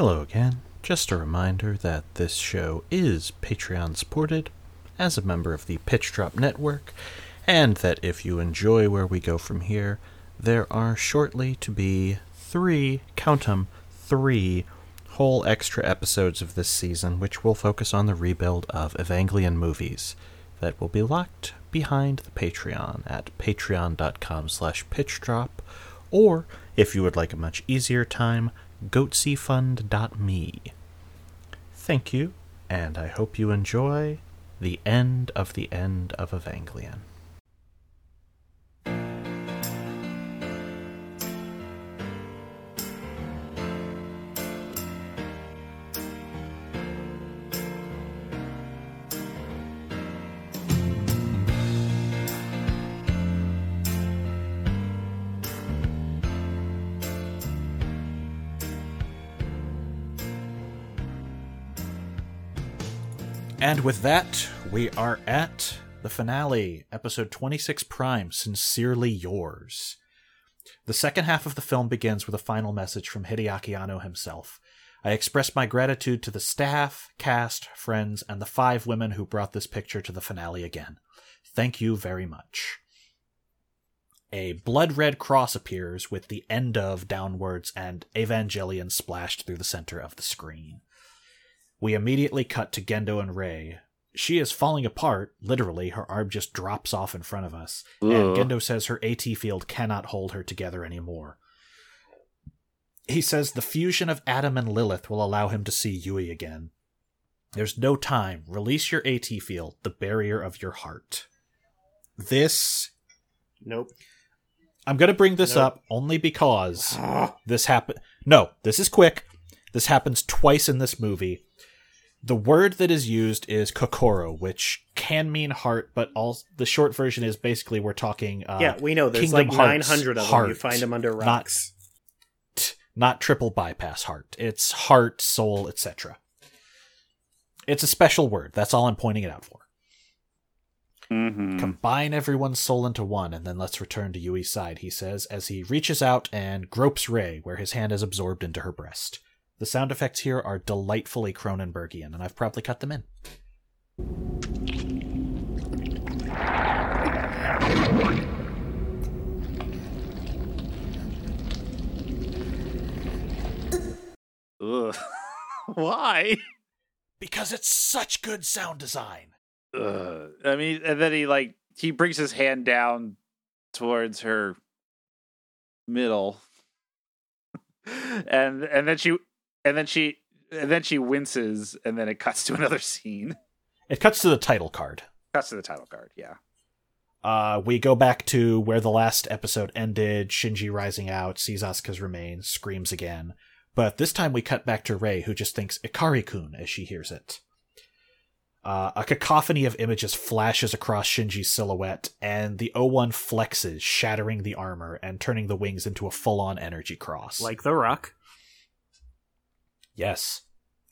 Hello again. Just a reminder that this show is Patreon supported as a member of the Pitch Drop Network, and that if you enjoy where we go from here, there are shortly to be three, count 'em, three whole extra episodes of this season, which will focus on the rebuild of Evangelion movies that will be locked behind the Patreon at patreon.com slash pitchdrop, or if you would like a much easier time, goatseafund.me. Thank you, and I hope you enjoy the end of the end of Evangelion. And with that, we are at the finale, episode 26 Prime, Sincerely Yours. The second half of the film begins with a final message from Hideaki Anno himself. I express my gratitude to the staff, cast, friends, and the five women who brought this picture to the finale again. Thank you very much. A blood red cross appears with the end of downwards and Evangelion splashed through the center of the screen. We immediately cut to Gendo and Rei. She is falling apart, literally, her arm just drops off in front of us, and Gendo says her AT field cannot hold her together anymore. He says the fusion of Adam and Lilith will allow him to see Yui again. There's no time. Release your AT field, the barrier of your heart. This Nope. I'm going to bring this Nope. up only because Ah. this happened. No, this is quick. This happens twice in this movie. The word that is used is kokoro, which can mean heart, but all the short version is basically we're talking. Uh, yeah, we know there's Kingdom like Hearts 900 of them. You find them under not- rocks. t- not triple bypass heart. It's heart, soul, etc. It's a special word. That's all I'm pointing it out for. Mm-hmm. Combine everyone's soul into one, and then let's return to Yui's side, he says, as he reaches out and gropes Rei, where his hand is absorbed into her breast. The sound effects here are delightfully Cronenbergian, and I've probably cut them in. Ugh. Why? Because it's such good sound design. Ugh. I mean, and then he like he brings his hand down towards her middle, and and then she and then she and then she winces, and then it cuts to another scene. It cuts to the title card. Cuts to the title card. Yeah. Uh, we go back to where the last episode ended. Shinji rising out, sees Asuka's remains, screams again. But this time we cut back to Rei, who just thinks Ikari-kun as she hears it. Uh, a cacophony of images flashes across Shinji's silhouette, and the O1 flexes, shattering the armor and turning the wings into a full-on energy cross. Like The Rock. Yes,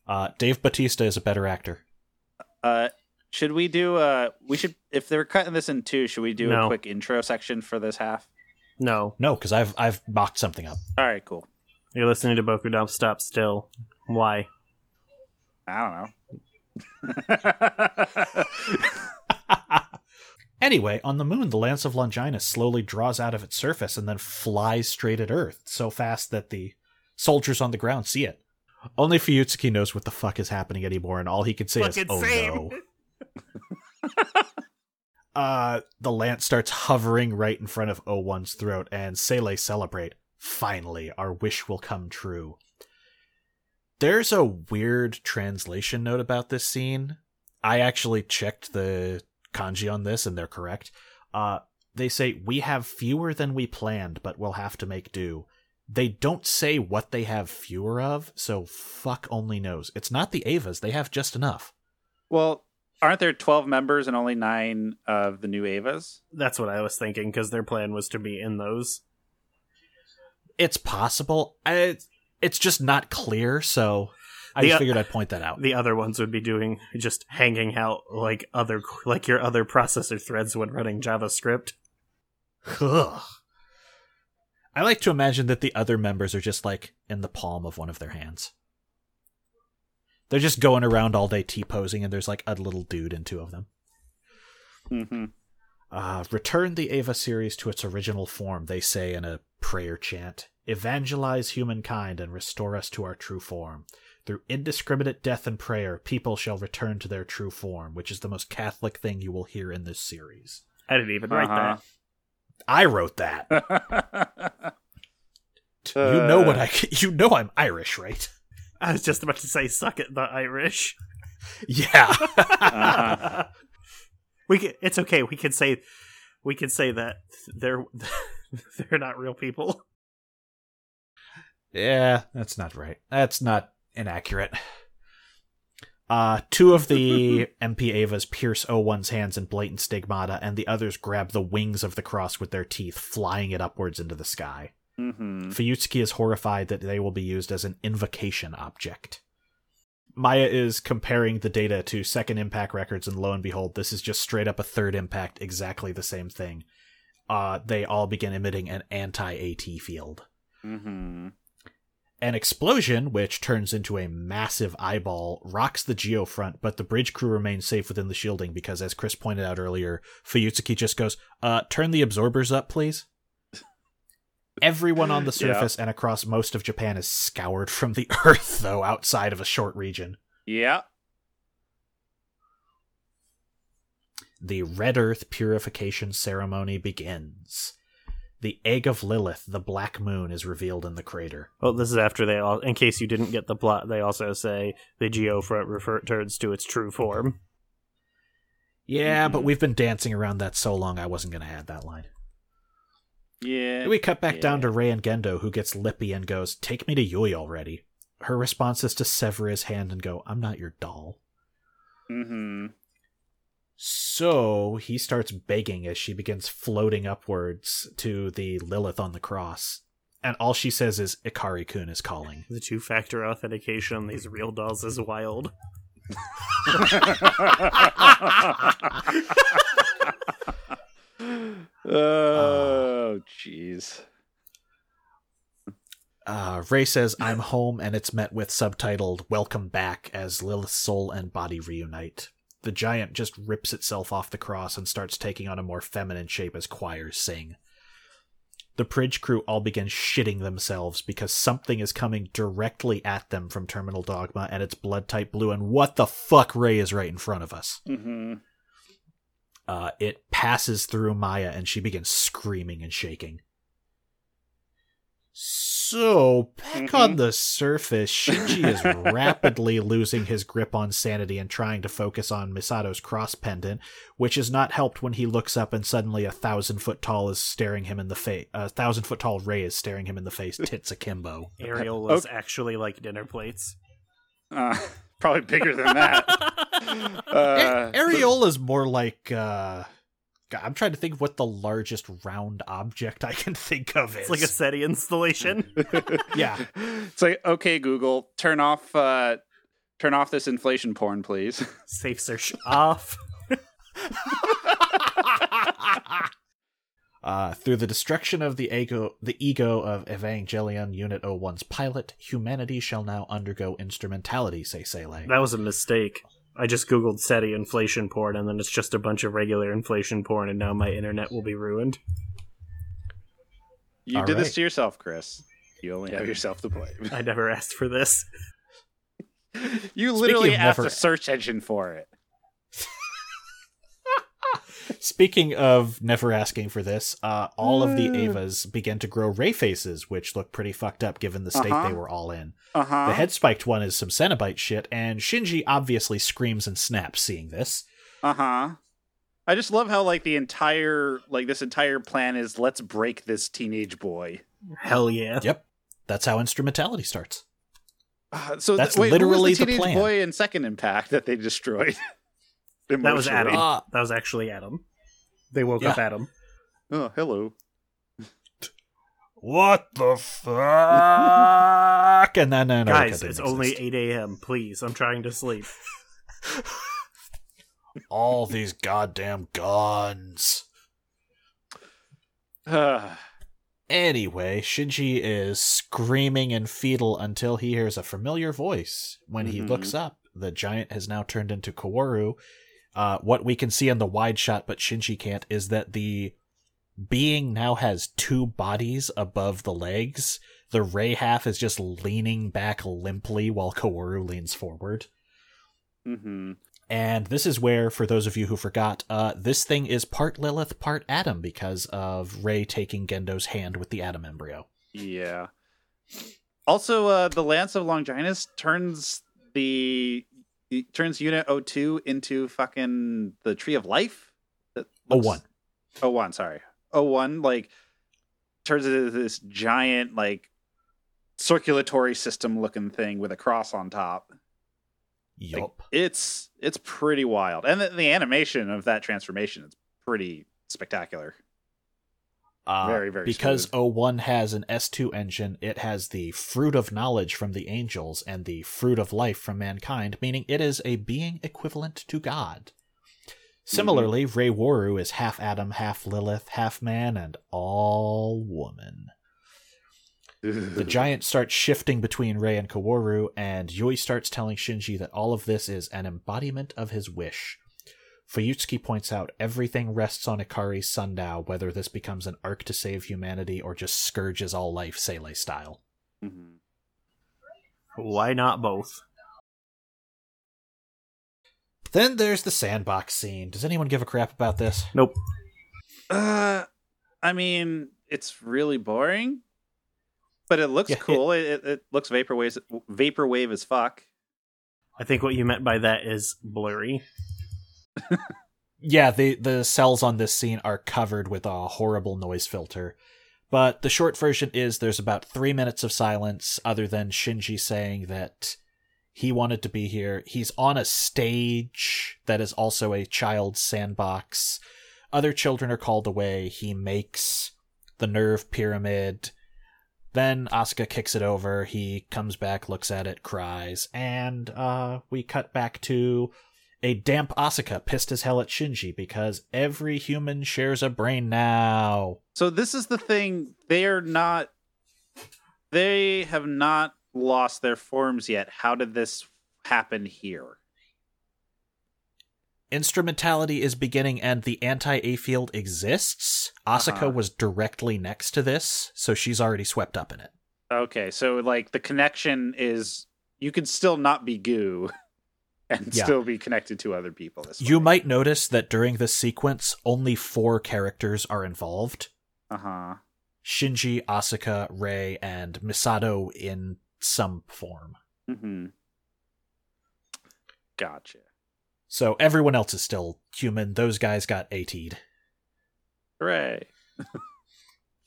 uh, Dave Batista is a better actor. Uh, should we do? Uh, we should if they're cutting this in two. Should we do No. a quick intro section for this half? No. No, because I've I've mocked something up. All right, cool. You're listening to Boku Dump Stop still. Why? I don't know. Anyway, on the moon, the Lance of Longinus slowly draws out of its surface and then flies straight at Earth, so fast that the soldiers on the ground see it. Only Fuyutsuki knows what the fuck is happening anymore, and all he can say is, "Oh same." no." uh, the lance starts hovering right in front of O1's throat, and SEELE celebrate. Finally, our wish will come true. There's a weird translation note about this scene. I actually checked the kanji on this, and they're correct. Uh, they say, We have fewer than we planned, but we'll have to make do. They don't say what they have fewer of, so fuck only knows. It's not the Evas, they have just enough. well, aren't there twelve members and only nine of the new Evas? That's what I was thinking, because their plan was to be in those. It's possible. I, it's just not clear, so I The just figured I'd point that out. The other ones would be doing just hanging out like other like your other processor threads when running JavaScript. Ugh. I like to imagine that the other members are just like in the palm of one of their hands. They're just going around all day T posing, and there's like a little dude in two of them. Mm-hmm. Uh, return the Eva series to its original form, they say in a prayer chant. Evangelize humankind and restore us to our true form. Through indiscriminate death and prayer, people shall return to their true form, which is the most Catholic thing you will hear in this series. I didn't even write Uh-huh. I wrote that. you Uh. know what I? You know I'm Irish, right? I was just about to say, "Suck it, the Irish." Yeah. Uh-huh. we can, it's okay. We can say we can say that they're they're not real people. Yeah, that's not right. That's not inaccurate. Uh, two of the MP Evas pierce O1's hands in blatant stigmata, and the others grab the wings of the cross with their teeth, flying it upwards into the sky. mm-hmm. Fuyutsuki is horrified that they will be used as an invocation object. Maya is comparing the data to second impact records, and lo and behold, this is just straight up a third impact, exactly the same thing. Uh, they all begin emitting an anti AT field Mm-hmm. An explosion, which turns into a massive eyeball, rocks the geofront, but the bridge crew remains safe within the shielding because, as Chris pointed out earlier, Fuyutsuki just goes, uh, turn the absorbers up, please. Everyone on the Yeah. surface and across most of Japan is scoured from the earth, though, outside of a short region. Yeah. The Red Earth purification ceremony begins. The egg of Lilith, the black moon, is revealed in the crater. Well, this is after they all. In case you didn't get the plot, they also say the geofront refer- returns to its true form. Yeah, but we've been dancing around that so long I wasn't going to add that line. Yeah. We cut back down to Rei and Gendo, who gets lippy and goes, Take me to Yui already. Her response is to sever his hand and go, I'm not your doll. Mm-hmm. So he starts begging as she begins floating upwards to the Lilith on the cross. And all she says is, Ikari kun is calling. The two factor authentication on these real dolls is wild. oh, jeez. Uh, Rei says, I'm home, and it's met with subtitled, Welcome Back, as Lilith's soul and body reunite. The giant just rips itself off the cross and starts taking on a more feminine shape as choirs sing. The bridge crew all begin shitting themselves because something is coming directly at them from Terminal Dogma, and it's blood type blue, and what the fuck, Rei is right in front of us. Mm-hmm. Uh, it passes through Maya, and she begins screaming and shaking. So, back on the surface, Shinji is rapidly losing his grip on sanity and trying to focus on Misato's cross pendant, which is not helped when he looks up and suddenly a thousand foot tall is staring him in the face. A thousand foot tall Rei is staring him in the face, tits akimbo. Ariel was actually like dinner plates. Uh, probably bigger than that. A- Uh, Ariel is more like. uh God, I'm trying to think of what the largest round object I can think of is. It's like a SETI installation. Yeah. It's like, okay, Google, turn off uh turn off this inflation porn, please. Safe search off. Uh, through the destruction of the ego, the ego of Evangelion Unit 01's pilot, humanity shall now undergo instrumentality, say SEELE. That was a mistake. I just googled SETI inflation porn, and then it's just a bunch of regular inflation porn, and now my internet will be ruined. You All did right. this to yourself, Chris. You only have yourself to blame. I never asked for this. You literally of asked never- a search engine for it. Speaking of never asking for this, uh, all of the Avas begin to grow Rei faces, which look pretty fucked up given the state Uh-huh. they were all in. Uh-huh. The head spiked one is some Cenobite shit, and Shinji obviously screams and snaps seeing this. Uh-huh. I just love how like the entire like this entire plan is let's break this teenage boy. Hell yeah. Yep. That's how instrumentality starts. Uh, so That's th- wait, literally who was the the teenage plan. boy in Second Impact that they destroyed. That was Adam. Emotionally. Uh, That was actually Adam. They woke Yeah. up Adam. Oh, hello. What the fuck? and then Antarctica Guys, didn't it's only exist. 8 a.m. Please, I'm trying to sleep. all these goddamn guns. Anyway, Shinji is screaming and fetal until he hears a familiar voice. When he Mhm. looks up, the giant has now turned into Kaworu, uh, what we can see in the wide shot, but Shinji can't, is that the being now has two bodies above the legs. The Rei half is just leaning back limply while Kaworu leans forward. Mm-hmm. And this is where, for those of you who forgot, uh, this thing is part Lilith, part Adam because of Rei taking Gendo's hand with the Adam embryo. Yeah. Also, uh, the Lance of Longinus turns the it turns Unit 02 into fucking the Tree of Life. Oh, one. 01, sorry. 01, like, turns it into this giant, like, circulatory system looking thing with a cross on top. Like, Yup. it's it's pretty wild. And the, the animation of that transformation is pretty spectacular. Uh, very, very because smooth. 01 has an S2 engine, it has the fruit of knowledge from the angels and the fruit of life from mankind, meaning it is a being equivalent to God. Similarly, Rei Waru is half Adam, half Lilith, half man, and all woman. The giant starts shifting between Rei and Kaworu, and Yui starts telling Shinji that all of this is an embodiment of his wish. Fuyutsuki points out everything rests on Ikari's sundial, whether this becomes an arc to save humanity or just scourges all life, SEELE style. Mhm. Why not both? Then there's the sandbox scene. Does anyone give a crap about this? Nope. Uh, I mean, it's really boring, but it looks Yeah, cool. It, it, it looks vaporwave vaporwave as fuck. I think what you meant by that is blurry. Yeah, the the cells on this scene are covered with a horrible noise filter. But the short version is there's about three minutes of silence, other than Shinji saying that he wanted to be here. He's on a stage that is also a child's sandbox. Other children are called away. He makes the Nerv pyramid. Then Asuka kicks it over. He comes back, looks at it, cries, and uh, we cut back to a damp Asuka pissed as hell at Shinji because every human shares a brain now. So this is the thing. They are not. They have not lost their forms yet. How did this happen here? Instrumentality is beginning and the anti A field exists. Asuka Uh-huh. was directly next to this, so she's already swept up in it. Okay, so like the connection is you can still not be goo and Yeah. still be connected to other people. You might notice that during this sequence, only four characters are involved uh huh. Shinji, Asuka, Rei, and Misato in some form. Mm-hmm. Gotcha. So everyone else is still human. Those guys got AT'd. Hooray.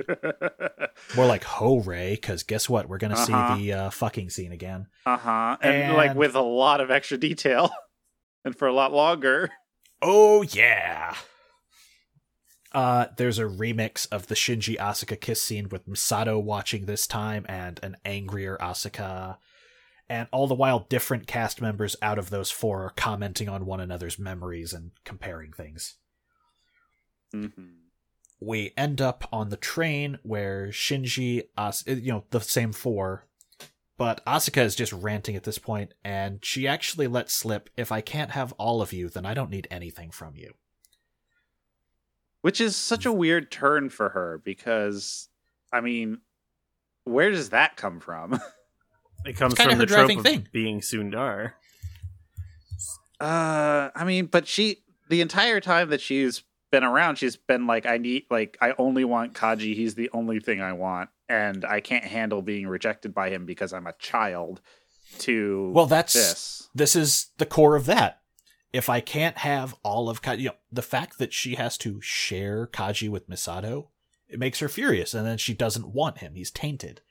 More like ho Ray, because guess what? We're gonna Uh-huh. see the uh, fucking scene again. Uh huh. And, like with a lot of extra detail and for a lot longer. Oh yeah. Uh, there's a remix of the Shinji Asuka kiss scene with Misato watching this time and an angrier Asuka. And all the while, different cast members out of those four are commenting on one another's memories and comparing things. Mm-hmm. We end up on the train where Shinji, As- you know, the same four, but Asuka is just ranting at this point, and she actually lets slip, if I can't have all of you, then I don't need anything from you. Which is such a weird turn for her because, I mean, where does that come from? It comes from the trope of thing. being tsundere. Uh, I mean, but she the entire time that she's been around, she's been like, I need, like, I only want Kaji. He's the only thing I want, and I can't handle being rejected by him because I'm a child. To Well, that's this, this is the core of that. If I can't have all of Kaji, you know, the fact that she has to share Kaji with Misato, it makes her furious, and then she doesn't want him. He's tainted.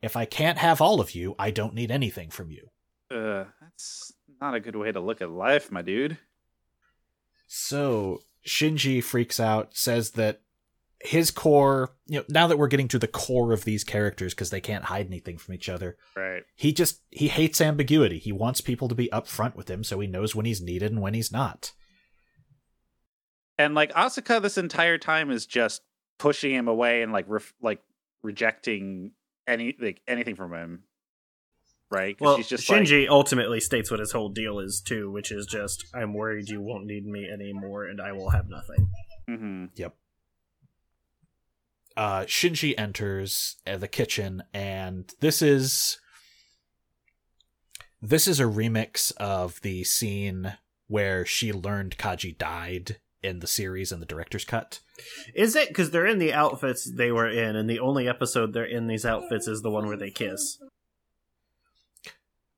If I can't have all of you, I don't need anything from you. uh, that's not a good way to look at life, my dude. So Shinji freaks out, says that his core, you know, now that we're getting to the core of these characters because they can't hide anything from each other, Right. he just he hates ambiguity. He wants people to be upfront with him so he knows when he's needed and when he's not. And like Asuka, this entire time is just pushing him away and like ref- like rejecting any like anything from him. Right? 'Cause Well, she's just like, Shinji ultimately states what his whole deal is too, which is just I'm worried you won't need me anymore, and I will have nothing. Mhm. Yep. Uh, Shinji enters uh, the kitchen, and this is this is a remix of the scene where she learned Kaji died in the series and the director's cut. Is it because they're in the outfits they were in, and the only episode they're in these outfits is the one where they kiss?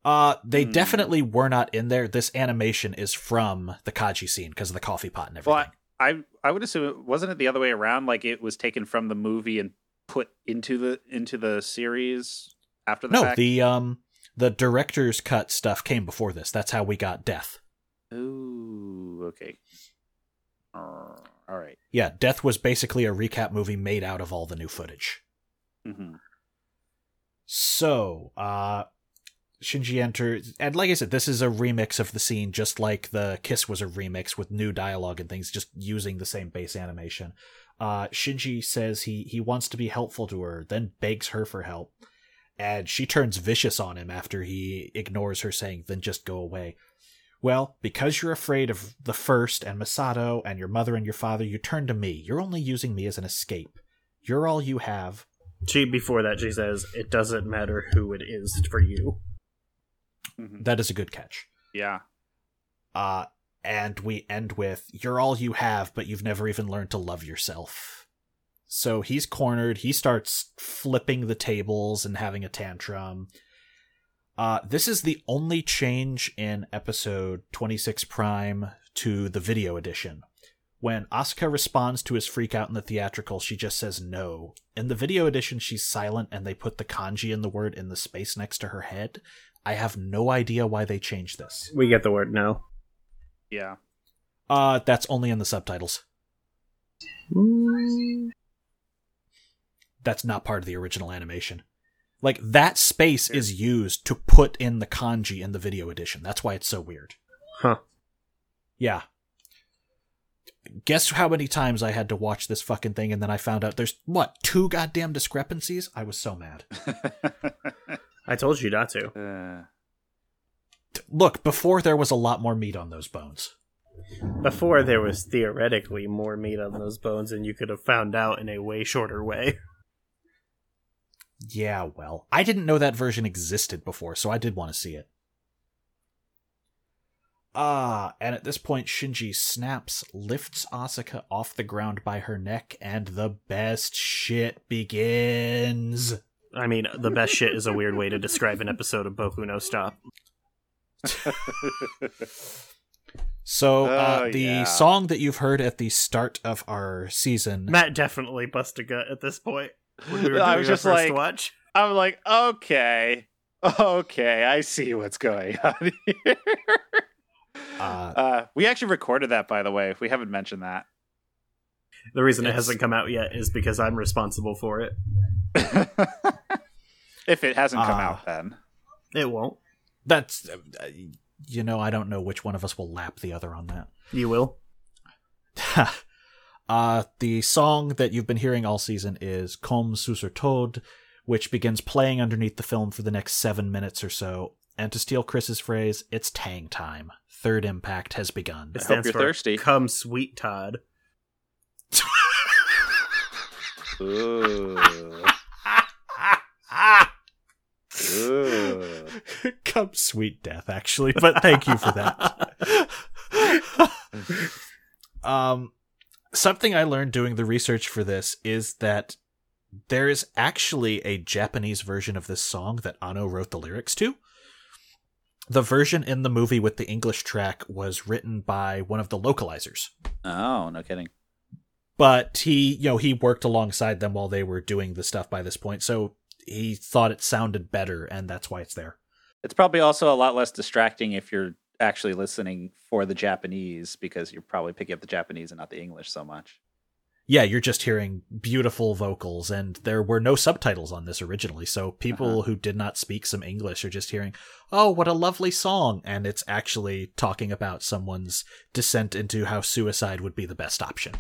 Uh, they Hmm. definitely were not in there. This animation is from the Kaji scene because of the coffee pot and everything. Well, I I would assume it wasn't it the other way around. Like it was taken from the movie and put into the into the series after the no, fact. the um the director's cut stuff came before this. That's how we got Death. Ooh, okay. Uh, all right. Yeah, Death was basically a recap movie made out of all the new footage. Mhm. So, uh Shinji enters and like I said, this is a remix of the scene, just like the Kiss was a remix with new dialogue and things, just using the same base animation. Uh Shinji says he he wants to be helpful to her, then begs her for help. And she turns vicious on him after he ignores her saying, then just go away. Well, because you're afraid of the first and Misato and your mother and your father, you turn to me. You're only using me as an escape. You're all you have. She before that she says it doesn't matter who it is for you. Mhm. That is a good catch. Yeah. Uh, and we end with You're all you have, but you've never even learned to love yourself. So he's cornered. He starts flipping the tables and having a tantrum. Uh, this is the only change in episode 26 Prime to the video edition. When Asuka responds to his freak out in the theatrical, she just says no. In the video edition, she's silent and they put the kanji in the word in the space next to her head. I have no idea why they changed this. We get the word no. Yeah. Uh, that's only in the subtitles. That's not part of the original animation. Like, that space is used to put in the kanji in the video edition. That's why it's so weird. Huh. Yeah. Guess how many times I had to watch this fucking thing and then I found out there's, what, two goddamn discrepancies? I was so mad. I told you not to. Uh, Look, before there was a lot more meat on those bones. Before there was theoretically more meat on those bones, and you could have found out in a way shorter way. Yeah, well, I didn't know that version existed before, so I did want to see it. Ah, and at this point, Shinji snaps, lifts Asuka off the ground by her neck, and the best shit begins. I mean, the best shit is a weird way to describe an episode of Boku no Stop. So, uh, Oh, the yeah. song that you've heard at the start of our season. Matt definitely bust a gut at this point. When we were I doing was our just first like- watch. I'm like, okay, okay, I see what's going on here. Uh, Uh, we actually recorded that, by the way. If we haven't mentioned that, The reason it hasn't come out yet is because I'm responsible for it. if it hasn't come Ah. out, then It won't. that's. Uh, you know, I don't know which one of us will lap the other on that. You will. uh, the song that you've been hearing all season is Komm, süsser Tod, which begins playing underneath the film for the next seven minutes or so. And to steal Chris's phrase, it's tang time. Third impact has begun. It hope stands you're for thirsty. Come Sweet Todd. Ooh. Ooh. Come sweet death, actually, but thank you for that. um, something I learned doing the research for this is that there is actually a Japanese version of this song that Anno wrote the lyrics to. The version in the movie with the English track was written by one of the localizers. Oh, no kidding. But he, you know, he worked alongside them while they were doing the stuff by this point, so he thought it sounded better, and that's why it's there. It's probably also a lot less distracting if you're actually listening for the Japanese because you're probably picking up the Japanese and not the English so much. yeah, you're just hearing beautiful vocals, and there were no subtitles on this originally, so people uh-huh. who did not speak some English are just hearing, oh, what a lovely song, and it's actually talking about someone's descent into how suicide would be the best option.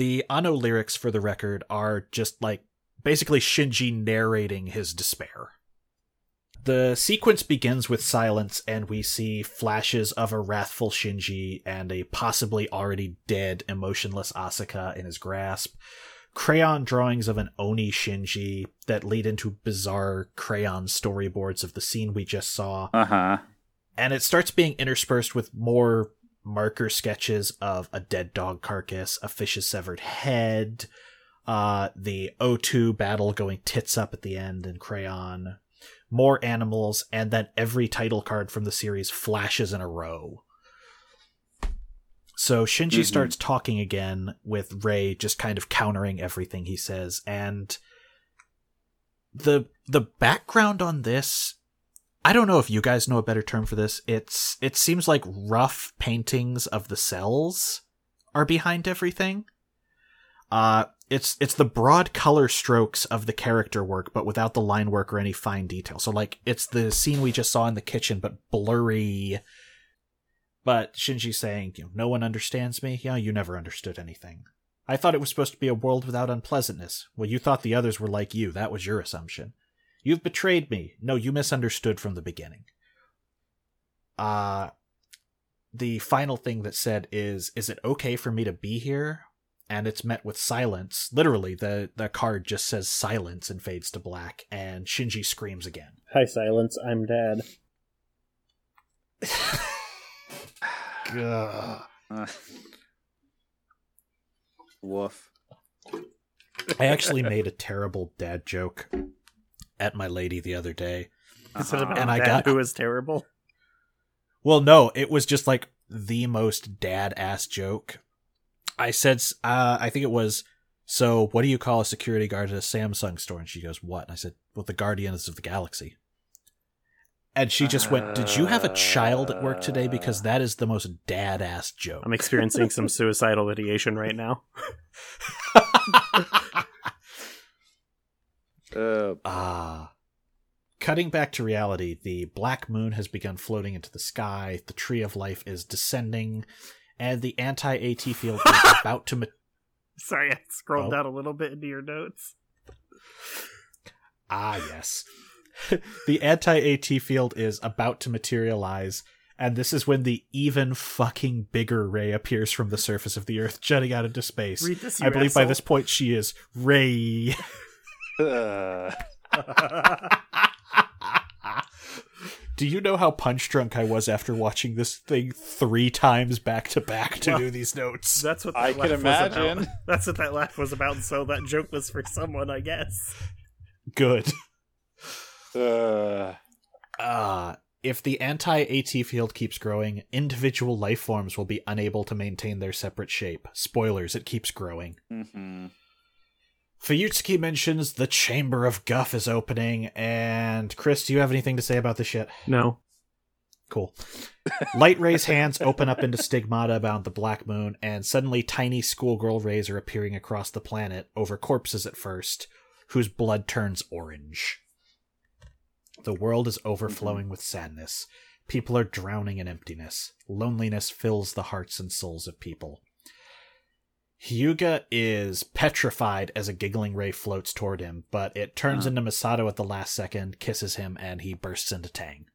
The Anno lyrics, for the record, are just like basically Shinji narrating his despair. The sequence begins with silence, and we see flashes of a wrathful Shinji and a possibly already dead, emotionless Asuka in his grasp. Crayon drawings of an Oni Shinji that lead into bizarre crayon storyboards of the scene we just saw Uh-huh. and it starts being interspersed with more marker sketches of a dead dog carcass, a fish's severed head, uh, the O2 battle going tits up at the end in crayon, more animals, and then every title card from the series flashes in a row. So Shinji Mhm. starts talking again with Rei just kind of countering everything he says and the the background on this I don't know if you guys know a better term for this. It's it seems like rough paintings of the cells are behind everything. Uh it's it's the broad color strokes of the character work but without the line work or any fine detail. So like it's the scene we just saw in the kitchen but blurry. But Shinji saying, you know, no one understands me. Yeah, you never understood anything. I thought it was supposed to be a world without unpleasantness. Well, you thought the others were like you. That was your assumption. You've betrayed me. No, you misunderstood from the beginning. Uh the final thing that said is is it okay for me to be here? And it's met with silence. Literally, the the card just says silence and fades to black and Shinji screams again. Hi, silence. I'm dad. Ugh. Uh. Woof. I actually made a terrible dad joke at my lady the other day. Uh-huh. And I got who was terrible? Well, no, it was just like the most dad ass joke. I said, uh, I think it was, so what do you call a security guard at a Samsung store? And she goes, what? And I said, well, the Guardians of the Galaxy. And she just went, did you have a child at work today? Because that is the most dad ass joke. I'm experiencing some suicidal ideation right now. Uh, Ah. Cutting back to reality, the black moon has begun floating into the sky, the tree of life is descending, and the anti AT field is about to. Ma- Sorry, I scrolled Oh. down a little bit into your notes. ah, yes. the anti AT field is about to materialize, and this is when the even fucking bigger Rei appears from the surface of the Earth, jutting out into space. This, I you believe by this point she is Rei. uh, Do you know how punch drunk I was after watching this thing three times back to back to Well, do these notes? That's what that I laugh can was imagine. about. That's what that laugh was about. So that joke was for someone, I guess. Good. uh, Uh, if the anti AT field keeps growing, individual life forms will be unable to maintain their separate shape. Spoilers, it keeps growing. mhm. Fuyutsuki mentions the Chamber of Guf is opening, and Chris, do you have anything to say about this shit? No. Cool. Light Rei's hands open up into stigmata about the Black Moon, and suddenly tiny schoolgirl Reis are appearing across the planet, over corpses at first, whose blood turns orange. The world is overflowing with sadness. People are drowning in emptiness. Loneliness fills the hearts and souls of people. Hyuga is petrified as a giggling Rei floats toward him, but it turns Huh. into Misato at the last second, kisses him, and he bursts into Tang.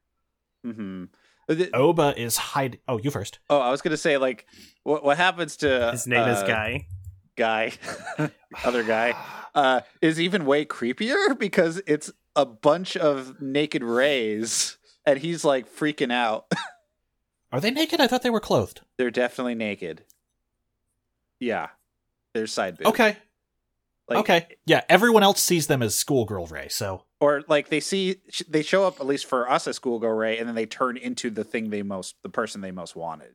Mhm. Uh, th- Aoba is hiding. Oh, you first. Oh, I was gonna say like, what what happens to His name is uh, Guy. Guy, other guy, uh, is even way creepier because it's a bunch of naked Reis, and he's like freaking out. Are they naked? I thought they were clothed. They're definitely naked. Yeah, there's side boobs. Okay. Like, okay. Yeah, everyone else sees them as schoolgirl Rei, so. or like they see they show up at least for us as schoolgirl Rei, and then they turn into the thing they most, the person they most wanted.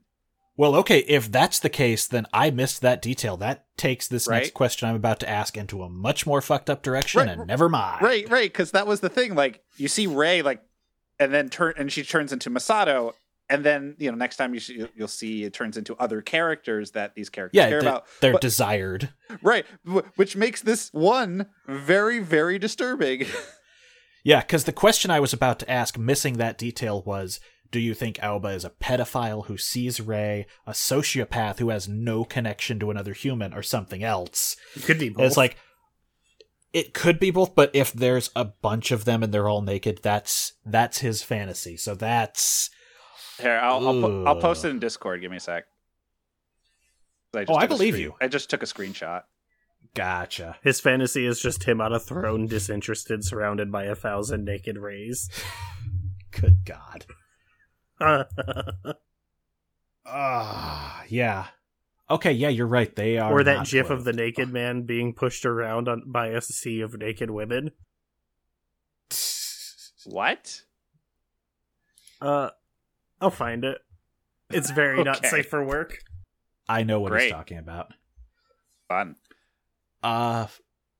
Well, okay, if that's the case, then I missed that detail. That takes this next question I'm about to ask into a much more fucked up direction, Right, and never mind. Right, right, because that was the thing. Like you see Rei, like, and then turn, and she turns into Misato, and then you know next time you see, you'll see it turns into other characters that these characters Yeah, care they're, about. they're But- desired. right, which makes this one very, very disturbing. Yeah, because the question I was about to ask, missing that detail, was Do you think Aoba is a pedophile who sees Rei, a sociopath who has no connection to another human, or something else? It could be both. It's like it could be both, but if there's a bunch of them and they're all naked, that's that's his fantasy. So that's Here, I'll I'll, po- I'll post it in Discord. Give me a sec. I Oh, I believe screen- you. I just took a screenshot. gotcha. His fantasy is just him on a throne, disinterested, surrounded by a thousand naked Reis. Good God. Uh, Ah, yeah. Okay, yeah, you're right. They are. or that not gif of the naked man being pushed around on, by a sea of naked women. What? Uh, I'll find it. It's very not Okay. safe for work. I know what Great. he's talking about. Fun. Uh,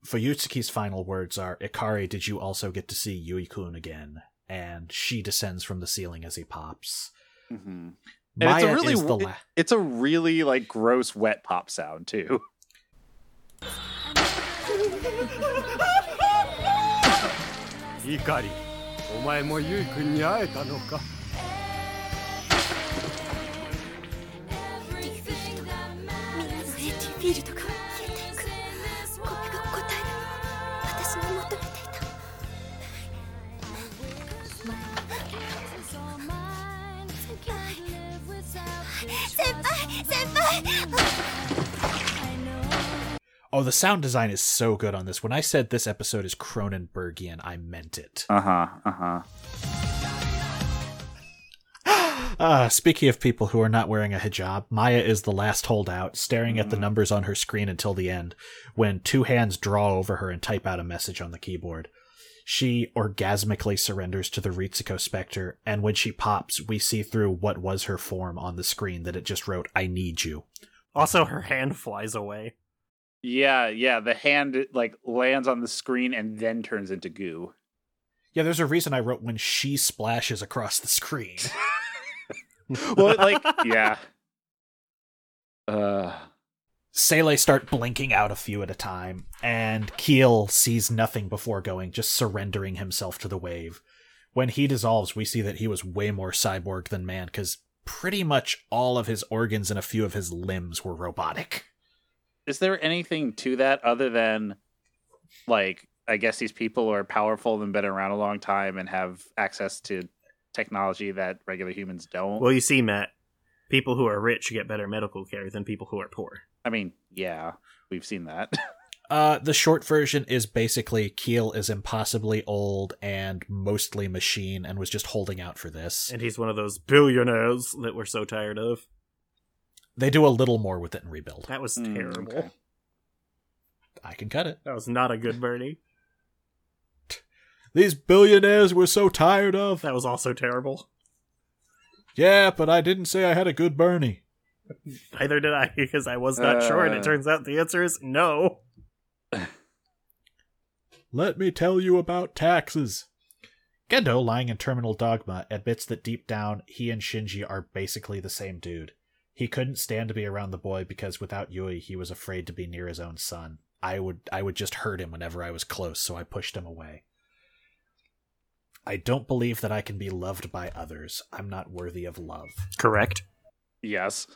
Fuyutsuki's final words are Ikari, did you also get to see Yui kun again? And she descends from the ceiling as he pops. hmm Maya it's a really is the w- la- It's a really like gross wet pop sound too. 怒りお前もゆいくんに会えたのか AT フィールドが消えていくこれが答えの私の求めていた is all mine. Can't live without this 先輩先輩 I know. Oh, the sound design is so good on this. When I said this episode is Cronenbergian, I meant it. Uh huh. Uh huh. Uh, speaking of people who are not wearing a hijab, Maya is the last holdout, staring at the numbers on her screen until the end, when two hands draw over her and type out a message on the keyboard. She orgasmically surrenders to the Ritsuko Spectre, and when she pops, we see through what was her form on the screen that it just wrote, I need you. Also, her hand flies away. Yeah, yeah. The hand like lands on the screen and then turns into goo. Yeah, there's a reason I wrote when she splashes across the screen. Well, like yeah. Uh. SEELE start blinking out a few at a time, and Keel sees nothing before going, just surrendering himself to the wave. When he dissolves, we see that he was way more cyborg than man, because pretty much all of his organs and a few of his limbs were robotic. Is there anything to that other than like I guess these people are powerful and been around a long time and have access to technology that regular humans don't? Well, you see, Matt, people who are rich get better medical care than people who are poor. I mean, yeah, we've seen that. Uh, the short version is basically Keel is impossibly old and mostly machine and was just holding out for this. And he's one of those billionaires that we're so tired of. They do a little more with it in Rebuild. That was Mm, terrible. okay. I can cut it. That was not a good Bernie. These billionaires we're so tired of. That was also terrible. Yeah, but I didn't say I had a good Bernie. Neither did I, because I was not sure, and Uh. it turns out the answer is no. Let me tell you about taxes. Gendo, lying in terminal dogma, admits that deep down he and Shinji are basically the same dude. He couldn't stand to be around the boy because without Yui he was afraid to be near his own son. I would I would just hurt him whenever I was close, so I pushed him away. I don't believe that I can be loved by others. I'm not worthy of love. Correct. yes.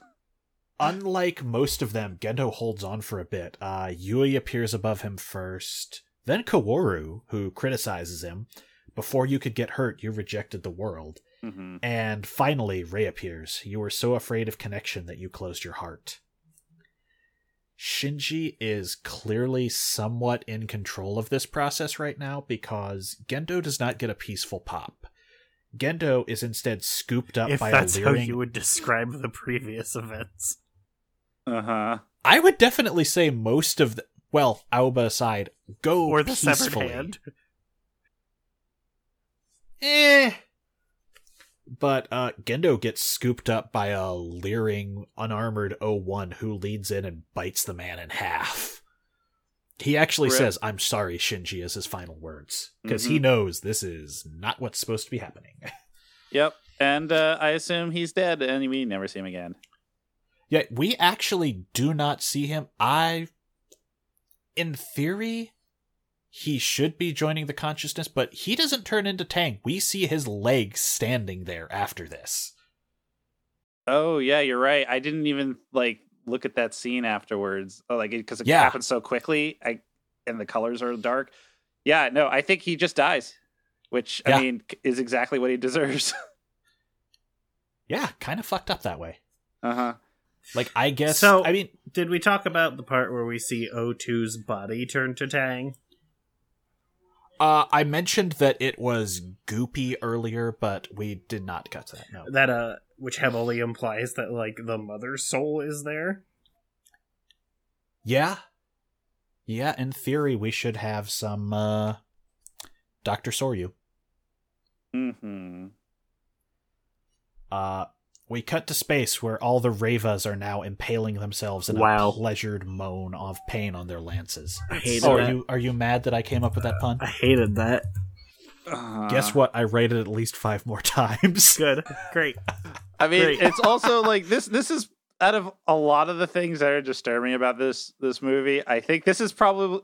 Unlike most of them, Gendo holds on for a bit. Uh, Yui appears above him first, then Kaworu, who criticizes him. Before you could get hurt, you rejected the world. hmm And finally, Rei appears. You were so afraid of connection that you closed your heart. Shinji is clearly somewhat in control of this process right now because Gendo does not get a peaceful pop. Gendo is instead scooped up If by that's a how you would describe the previous events. Uh huh. I would definitely say most of the well, Aoba aside, go Or the severed peacefully. hand. Eh. But uh, Gendo gets scooped up by a leering, unarmored 01 who leads in and bites the man in half. He actually Rip. says, I'm sorry, Shinji, as his final words. Because he knows this is not what's supposed to be happening. Yep. And uh, I assume he's dead, and we never see him again. Yeah, we actually do not see him. I, in theory, he should be joining the consciousness, but he doesn't turn into Tang. We see his leg standing there after this. Oh yeah, you're right. I didn't even like look at that scene afterwards. Oh, like because it Yeah. happened so quickly. I and the colors are dark. Yeah, no, I think he just dies, which Yeah. I mean is exactly what he deserves. Yeah, kind of fucked up that way. uh huh. Like I guess So- I mean Did we talk about the part where we see O2's body turn to Tang? Uh I mentioned that it was goopy earlier, but we did not cut to that. No. That uh which heavily implies that like the mother's soul is there. Yeah. Yeah, in theory we should have some uh Dr. Soryu. Mm hmm Uh we cut to space where all the Ravas are now impaling themselves in Wow. a pleasured moan of pain on their lances. I hated Oh, that. are you are you mad that I came up with that pun? I hated that. Uh, Guess what? I rated it at least five more times. Good. Great. I mean, Great. it's also like this. This is out of a lot of the things that are disturbing about this this movie. I think this is probably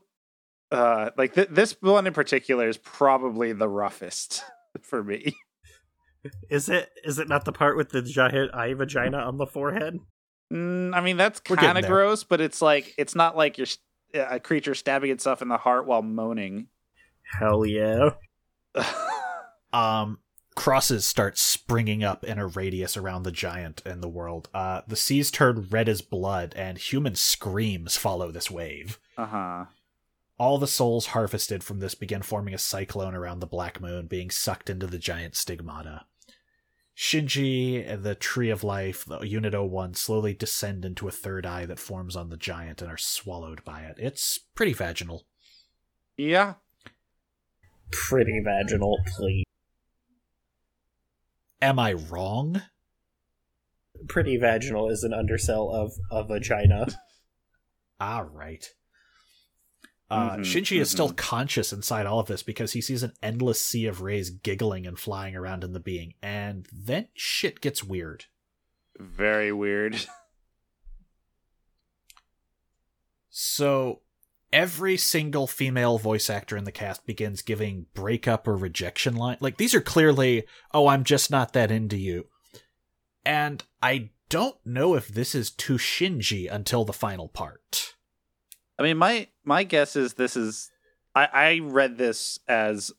uh like th- this one in particular is probably the roughest for me. Is it is it not the part with the giant eye vagina on the forehead? Mm, I mean, that's kind of gross, but it's like it's not like you're st- a creature stabbing itself in the heart while moaning. Hell yeah. um crosses start springing up in a radius around the giant and the world. Uh the seas turn red as blood and human screams follow this wave. uh huh. All the souls harvested from this begin forming a cyclone around the black moon, being sucked into the giant stigmata. Shinji and the Tree of Life, the Unit 01, slowly descend into a third eye that forms on the giant and are swallowed by it. It's pretty vaginal. Yeah. Pretty vaginal, please. Am I wrong? Pretty vaginal is an undersell of a vagina. All right. Uh, Mhm, Shinji is still mhm. conscious inside all of this because he sees an endless sea of rays giggling and flying around in the being, and then shit gets weird. Very weird. So every single female voice actor in the cast begins giving breakup or rejection line. Like these are clearly, oh, I'm just not that into you. And I don't know if this is to Shinji until the final part. I mean, my my guess is this is. I I read this as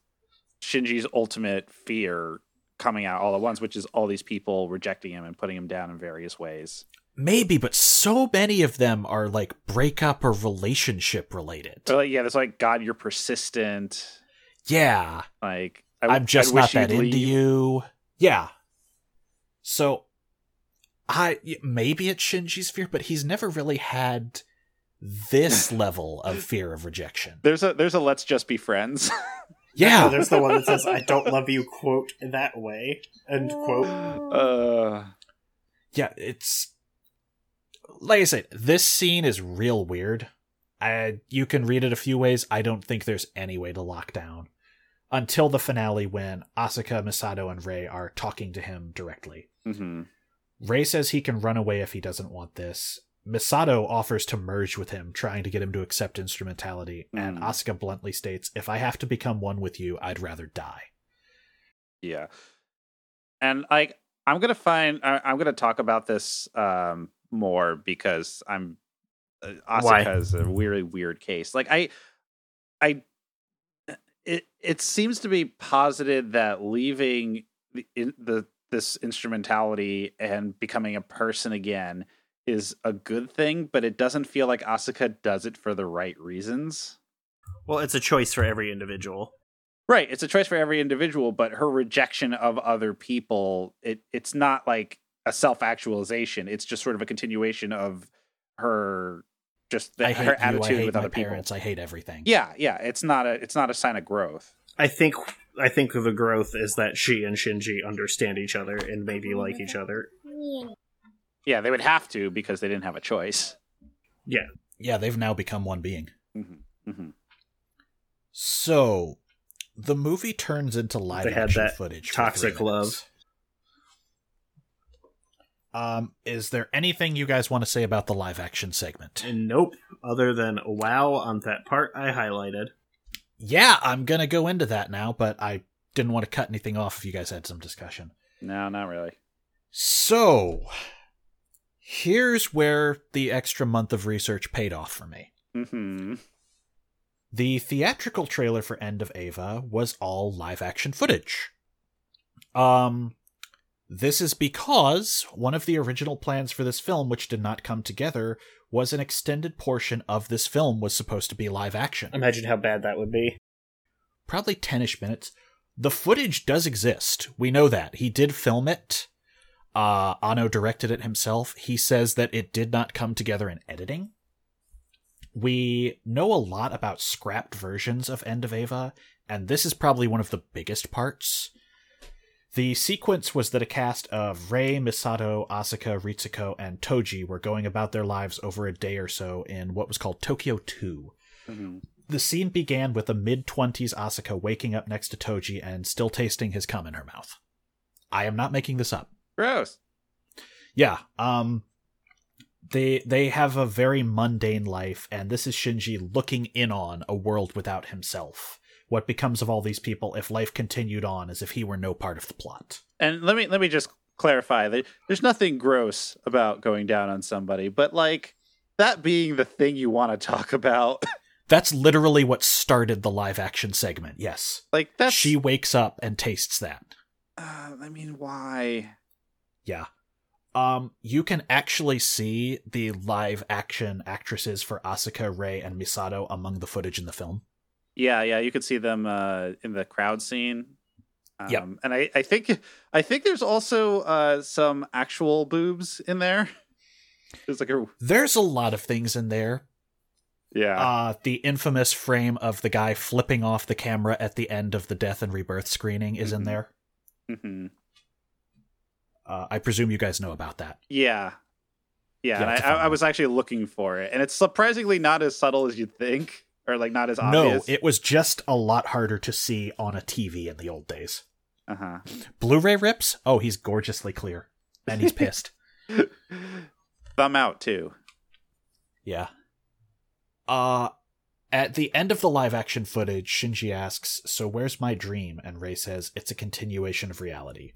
Shinji's ultimate fear coming out all at once, which is all these people rejecting him and putting him down in various ways. Maybe, but so many of them are like breakup or relationship related. Like, yeah, there's like God, you're persistent. Yeah. Like I, I'm just not that into leave. you. Yeah. So, I maybe it's Shinji's fear, but he's never really had this level of fear of rejection. There's a there's a let's just be friends. Yeah, there's the one that says, I don't love you, quote, that way, end quote. uh, yeah. It's like I said, this scene is real weird. I, you can read it a few ways. I don't think there's any way to lock down until the finale when Asuka, Misato, and Rei are talking to him directly. mhm. Rei says he can run away if he doesn't want this. Misato offers to merge with him, trying to get him to accept instrumentality, and Mm. Asuka bluntly states, If I have to become one with you, I'd rather die. Yeah, and like I'm gonna find I, I'm gonna talk about this um more because I'm uh, Why? Asuka is a really weird case. Like I, I, it it seems to be posited that leaving the, in, the this instrumentality and becoming a person again is a good thing, but it doesn't feel like Asuka does it for the right reasons. Well, it's a choice for every individual. Right, it's a choice for every individual, but her rejection of other people, it it's not like a self-actualization. It's just sort of a continuation of her just the, I hate her you, I attitude hate with my other people. parents, I hate everything. Yeah, yeah, it's not a it's not a sign of growth. I think I think the growth is that she and Shinji understand each other and maybe oh like each other. Yeah, they would have to because they didn't have a choice. Yeah. Yeah, they've now become one being. hmm hmm So, the movie turns into live They had action that footage. toxic love. Um, is there anything you guys want to say about the live action segment? And nope, other than wow on that part I highlighted. Yeah, I'm gonna go into that now, but I didn't want to cut anything off if you guys had some discussion. No, not really. So, here's where the extra month of research paid off for me. hmm The theatrical trailer for End of Eva was all live action footage. Um, this is because one of the original plans for this film, which did not come together, was an extended portion of this film was supposed to be live action. Imagine how bad that would be. Probably 10 ish minutes. The footage does exist. We know that. He did film it. Uh, Anno directed it himself. He says that it did not come together in editing. We know a lot about scrapped versions of End of Eva, and this is probably one of the biggest parts. The sequence was that a cast of Rei, Misato, Asuka, Ritsuko, and Toji were going about their lives over a day or so in what was called Tokyo 2. hmm The scene began with a mid 20s Asuka waking up next to Toji and still tasting his cum in her mouth. I am not making this up. Gross. Yeah, um they they have a very mundane life and this is Shinji looking in on a world without himself. What becomes of all these people if life continued on as if he were no part of the plot? And let me let me just clarify that there's nothing gross about going down on somebody, but like that being the thing you want to talk about, That's literally what started the live action segment. Yes. like that She wakes up and tastes that. Uh, I mean, why? Yeah. Um, you can actually see the live action actresses for Asuka, Rei, and Misato among the footage in the film. Yeah, yeah, you could see them uh, in the crowd scene. Um, Yep. and I, I think I think there's also uh, some actual boobs in there. There's like a There's a lot of things in there. yeah. Uh, the infamous frame of the guy flipping off the camera at the end of the Death and Rebirth screening is in Mhm. there. hmm Uh, I presume you guys know about that. Yeah. Yeah, and I, I, I was actually looking for it, and it's surprisingly not as subtle as you'd think, or like not as obvious. No, it was just a lot harder to see on a TV in the old days. uh huh. Blu-ray rips? Oh, he's gorgeously clear, and he's pissed. Thumb out too. Yeah. Uh at the end of the live action footage, Shinji asks, "So where's my dream?" and Rei says, "It's a continuation of reality."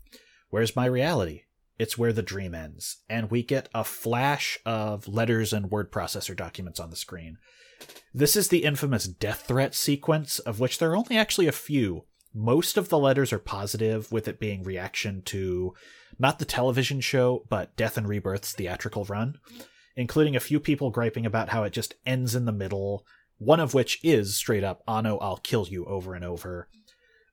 Where's my reality? It's where the dream ends. And we get a flash of letters and word processor documents on the screen. This is the infamous death threat sequence, of which there are only actually a few. Most of the letters are positive, with it being reaction to not the television show, but Death and Rebirth's theatrical run including a few people griping about how it just ends in the middle, one of which is straight up, Anno, I'll kill you over and over.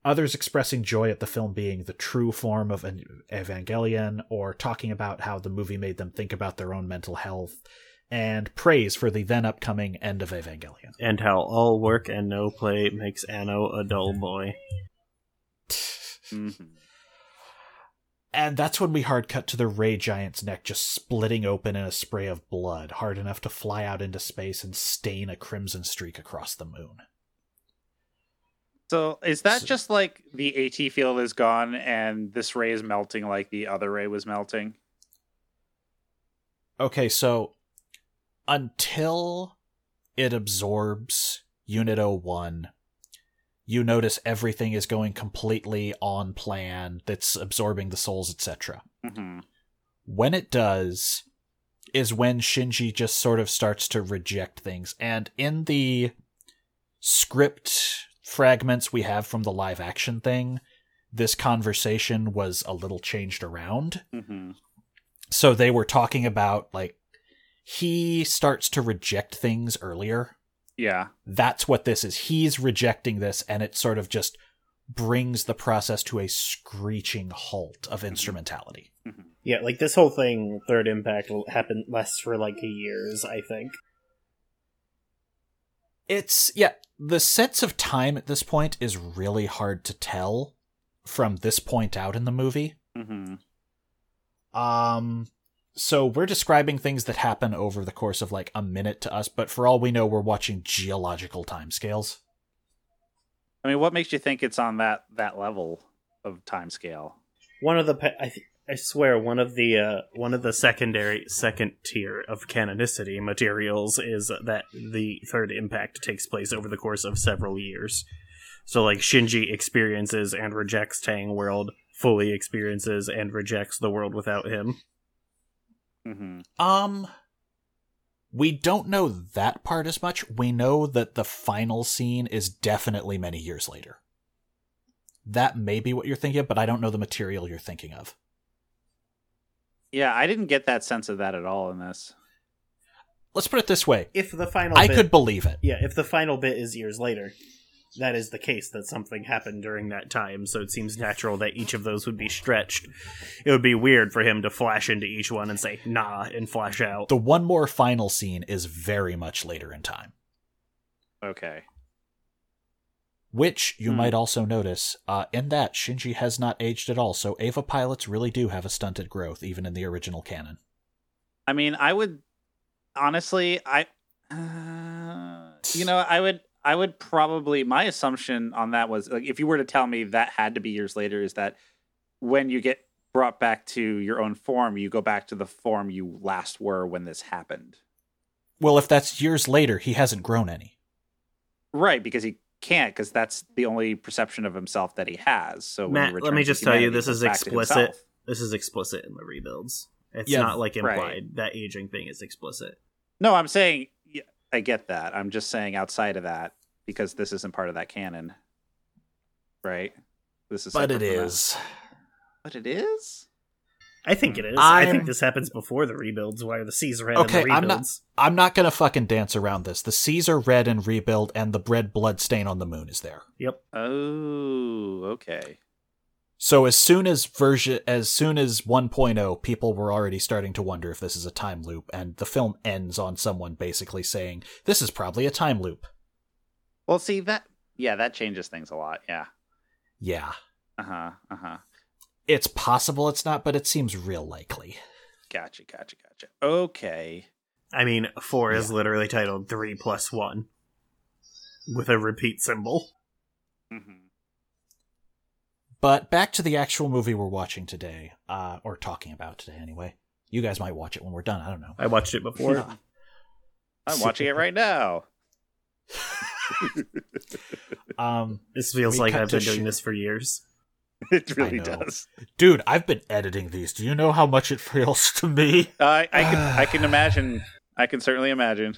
Others expressing joy at the film being the true form of an Evangelion, or talking about how the movie made them think about their own mental health, and praise for the then upcoming end of Evangelion. And how all work and no play makes Anno a dull boy. Mhm. And that's when we hard cut to the Rei Giant's neck just splitting open in a spray of blood, hard enough to fly out into space and stain a crimson streak across the moon. So is that So- just like the AT field is gone and this Rei is melting like the other Rei was melting? Okay, so until it absorbs Unit 01, you notice everything is going completely on plan, that's absorbing the souls, etc. hmm When it does, is when Shinji just sort of starts to reject things. And in the script fragments we have from the live action thing, this conversation was a little changed around. Hmm so they were talking about like he starts to reject things earlier. Yeah. that's what this is. He's rejecting this and it sort of just brings the process to a screeching halt of instrumentality. Yeah, like this whole thing, Third Impact, will happen less for like years, I think. It's yeah the sense of time at this point is really hard to tell from this point out in the movie hmm Um, so we're describing things that happen over the course of like a minute to us, but for all we know, we're watching geological timescales. I mean, what makes you think it's on that that level of time scale? One of the, I, th- I swear, one of the, uh, one of the secondary, second tier of canonicity materials is that the Third Impact takes place over the course of several years. So like Shinji experiences and rejects Tang World, fully experiences and rejects the world without him. hmm Um, we don't know that part as much. We know that the final scene is definitely many years later. That may be what you're thinking of, but I don't know the material you're thinking of. Yeah, I didn't get that sense of that at all in this. Let's put it this way. If the final I bit, could believe it. yeah, if the final bit is years later, that is the case that something happened during that time, so it seems natural that each of those would be stretched. It would be weird for him to flash into each one and say nah and flash out. The one more final scene is very much later in time, Okay. Which you Hmm. might also notice. Uh, in that, Shinji has not aged at all, so Eva pilots really do have a stunted growth, even in the original canon. I mean, I would honestly, I, uh, you know, I would, I would probably. My assumption on that was like, if you were to tell me that had to be years later, is that when you get brought back to your own form, you go back to the form you last were when this happened. Well, if that's years later, he hasn't grown any. Right, because he can't, because that's the only perception of himself that he has. So, when he Matt, let me just tell you, this is goes back to explicit. This is explicit in the rebuilds. It's Yeah, not like implied. right. That aging thing is explicit. No, I'm saying yeah, I get that. I'm just saying outside of that because this isn't part of that canon, right? This is, But it is. it from that. is. But it is. I think it is. I I'm- think this happens before the rebuilds, why are the seas red Okay, in the rebuilds. I'm not- rebuilds. I'm not gonna fucking dance around this. The seas are red and rebuild, and the red blood stain on the moon is there. Yep. Oh, okay. So as soon as version, as soon as 1.0, people were already starting to wonder if this is a time loop, and the film ends on someone basically saying, "This is probably a time loop." Well, see that. Yeah, that changes things a lot. Yeah. Yeah, Uh-huh. Uh huh. Huh. it's possible it's not, but it seems real likely. Gotcha. Gotcha. Gotcha. Okay. I mean, four is literally titled three plus one with a repeat symbol. hmm But back to the actual movie we're watching today, uh, or talking about today anyway. You guys might watch it when we're done. I don't know. I watched it before. I'm watching it right now. Um, This feels like I've to been doing sh- this for years. It really does. dude, I've been editing these. Do you know how much it feels to me? I I can I can imagine. I can certainly imagine.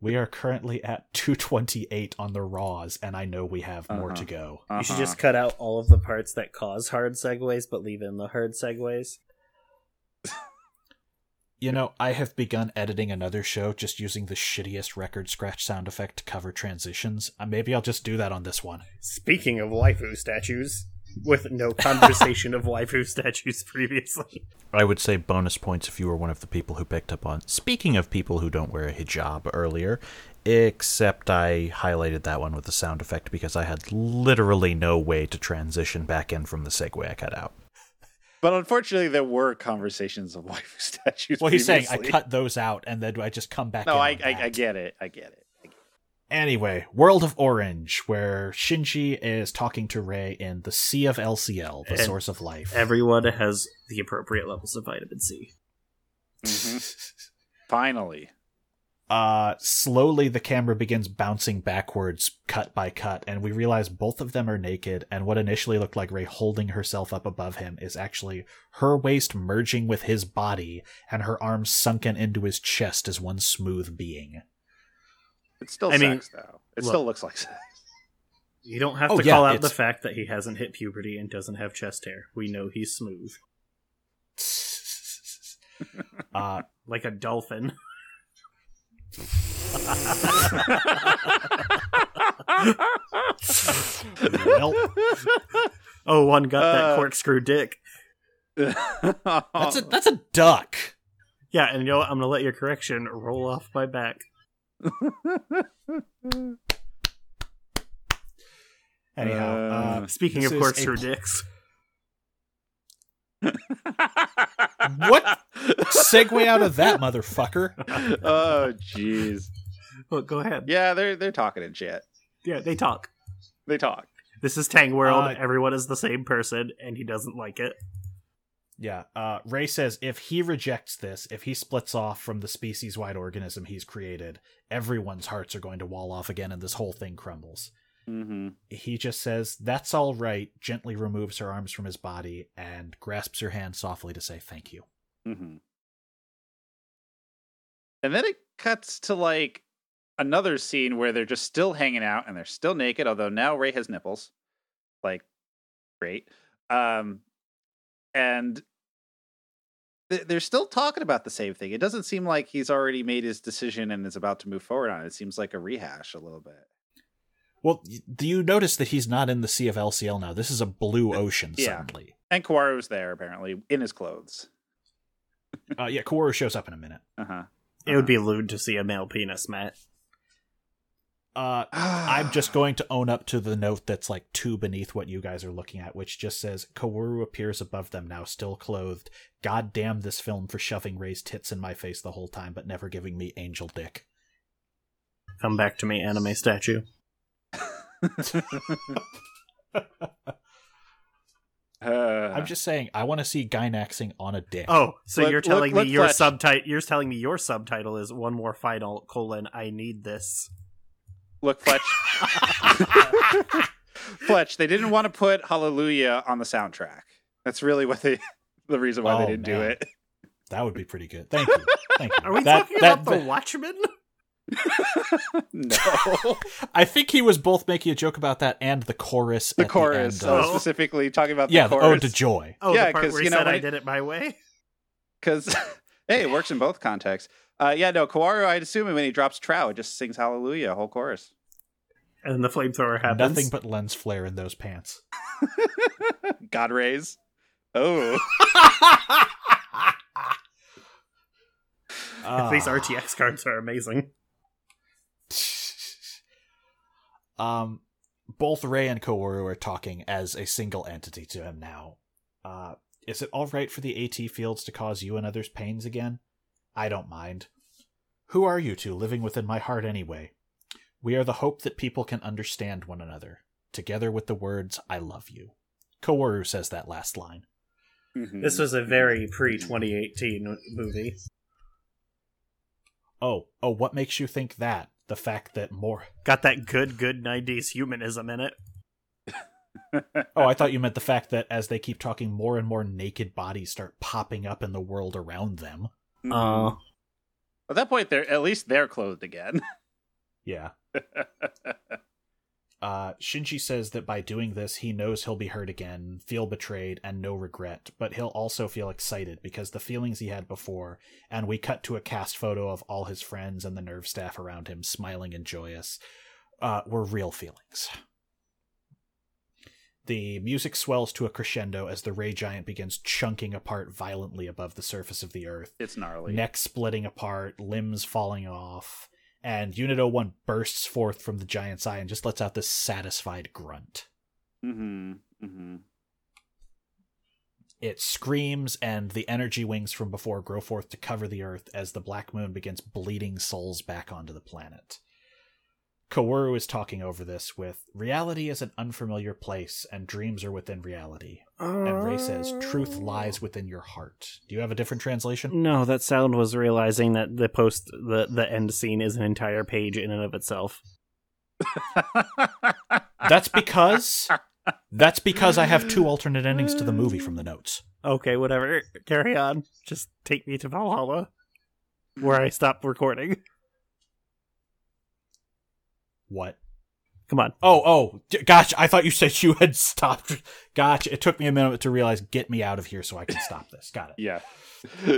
We are currently at 228 on the raws, and I know we have more Uh-huh. to go. You should Uh-huh. just cut out all of the parts that cause hard segues, but leave in the hard segues. You know, I have begun editing another show just using the shittiest record scratch sound effect to cover transitions. Uh, maybe I'll just do that on this one. Speaking of waifu statues, with no conversation of waifu statues previously. I would say bonus points if you were one of the people who picked up on. Speaking of people who don't wear a hijab earlier, except I highlighted that one with the sound effect because I had literally no way to transition back in from the segue I cut out. But unfortunately, there were conversations of waifu statues. Well, he's saying I cut those out and then I just come back No, in I, on I that. I get it. I get it. I get it. Anyway, World of Orange, where Shinji is talking to Rei in the Sea of LCL, the And source of life. Everyone has the appropriate levels of vitamin C. Mhm. Finally. uh, slowly the camera begins bouncing backwards, cut by cut, and we realize both of them are naked, and what initially looked like Rei holding herself up above him is actually her waist merging with his body, and her arms sunken into his chest as one smooth being. It's still I mean, sex, though. It look. still looks like sex. You don't have Oh, to yeah, call out the fact that he hasn't hit puberty and doesn't have chest hair. We know he's smooth. uh, Like a dolphin. well, Oh, one got Uh, that corkscrew dick. that's a that's a duck. Yeah, and you know what? I'm gonna let your correction roll off my back. Anyhow, uh, Speaking of course corkscrew pl- dicks, what segue out of that motherfucker? oh, jeez. well, go ahead. Yeah, they're they're talking and shit. Yeah, they talk. They talk. This is Tang World. Uh, Everyone is the same person, and he doesn't like it. Yeah, uh, Rei says if he rejects this, if he splits off from the species-wide organism he's created, everyone's hearts are going to wall off again, and this whole thing crumbles. Mm-hmm. He just says, That's all right, gently removes her arms from his body and grasps her hand softly to say thank you. Mm-hmm. And then it cuts to like another scene where they're just still hanging out and they're still naked, although now Rei has nipples. Like, great. Um, and th- they're still talking about the same thing. It doesn't seem like he's already made his decision and is about to move forward on it. It seems like a rehash a little bit. Well, do you notice that he's not in the Sea of LCL now? This is a blue ocean Yeah. suddenly. And Kaworu's there apparently in his clothes. Uh, yeah, Kaworu shows up in a minute. Uh huh. It would be lewd to see a male penis, Matt. Uh, I'm just going to own up to the note that's like two beneath what you guys are looking at, which just says Kaworu appears above them now, still clothed. God damn this film for shoving Rei's tits in my face the whole time, but never giving me angel dick. Come back to me, anime statue. Uh, I'm just saying, I want to see Gainaxing on a dick. Oh, so Look- you're telling look, me your subtitle? You're telling me your subtitle is one more final colon. I need this. Look, Fletch. Fletch, they didn't want to put Hallelujah on the soundtrack. That's really what they the reason why Oh, they didn't do it. That would be pretty good. Thank you. Thank you. Are we That- talking that- about the Watchmen? no. I think he was both making a joke about that and the chorus. The at chorus. end I of- specifically talking about yeah, the oh, the chorus. ode to joy. Oh, Yeah, because part 'cause, you know, said when I did it my way. Because hey, it works in both contexts. Uh, yeah, no, Kaworu, I'd assume when he drops Trow, it just sings Hallelujah, whole chorus. And the flamethrower happens. Nothing but lens flare in those pants. God rays. Oh. These Ah. RTX cards are amazing. um, both Rei and Kaworu are talking as a single entity to him now. Uh, is it all right for the AT fields to cause you and others pains again? I don't mind. Who are you two living within my heart anyway? We are the hope that people can understand one another, together with the words, I love you. Kaworu says that last line. Mhm. This was a very pre 2018 movie. Oh, oh, what makes you think that? The fact that more. Got that good, good 90s humanism in it. Oh, I thought you meant the fact that as they keep talking, more and more naked bodies start popping up in the world around them. Mhm. Uh, At that point, they're at least they're clothed again. Yeah. Uh, Shinji says that by doing this, he knows he'll be hurt again, feel betrayed, and no regret, but he'll also feel excited because the feelings he had before, and we cut to a cast photo of all his friends and the Nerv staff around him smiling and joyous, uh, were real feelings. The music swells to a crescendo as the Rei Giant begins chunking apart violently above the surface of the earth it's gnarly. neck splitting apart, limbs falling off, and Unit 01 bursts forth from the giant's eye and just lets out this satisfied grunt. Mm-hmm. Mm-hmm. It screams, and the energy wings from before grow forth to cover the earth as the black moon begins bleeding souls back onto the planet. Kaworu is talking over this with reality is an unfamiliar place, and dreams are within reality. And Rei says, truth oh. lies within your heart. Do you have a different translation? No, that sound was realizing that the post the the end scene is an entire page in and of itself. That's because that's because I have two alternate endings to the movie from the notes. Okay, whatever. Carry on. Just take me to Valhalla, where I stop recording. What? Come on. Oh, oh, g- gotcha. I thought you said you had stopped. Gotcha. It took me a minute to realize. Get me out of here so I can stop this. Got it. yeah.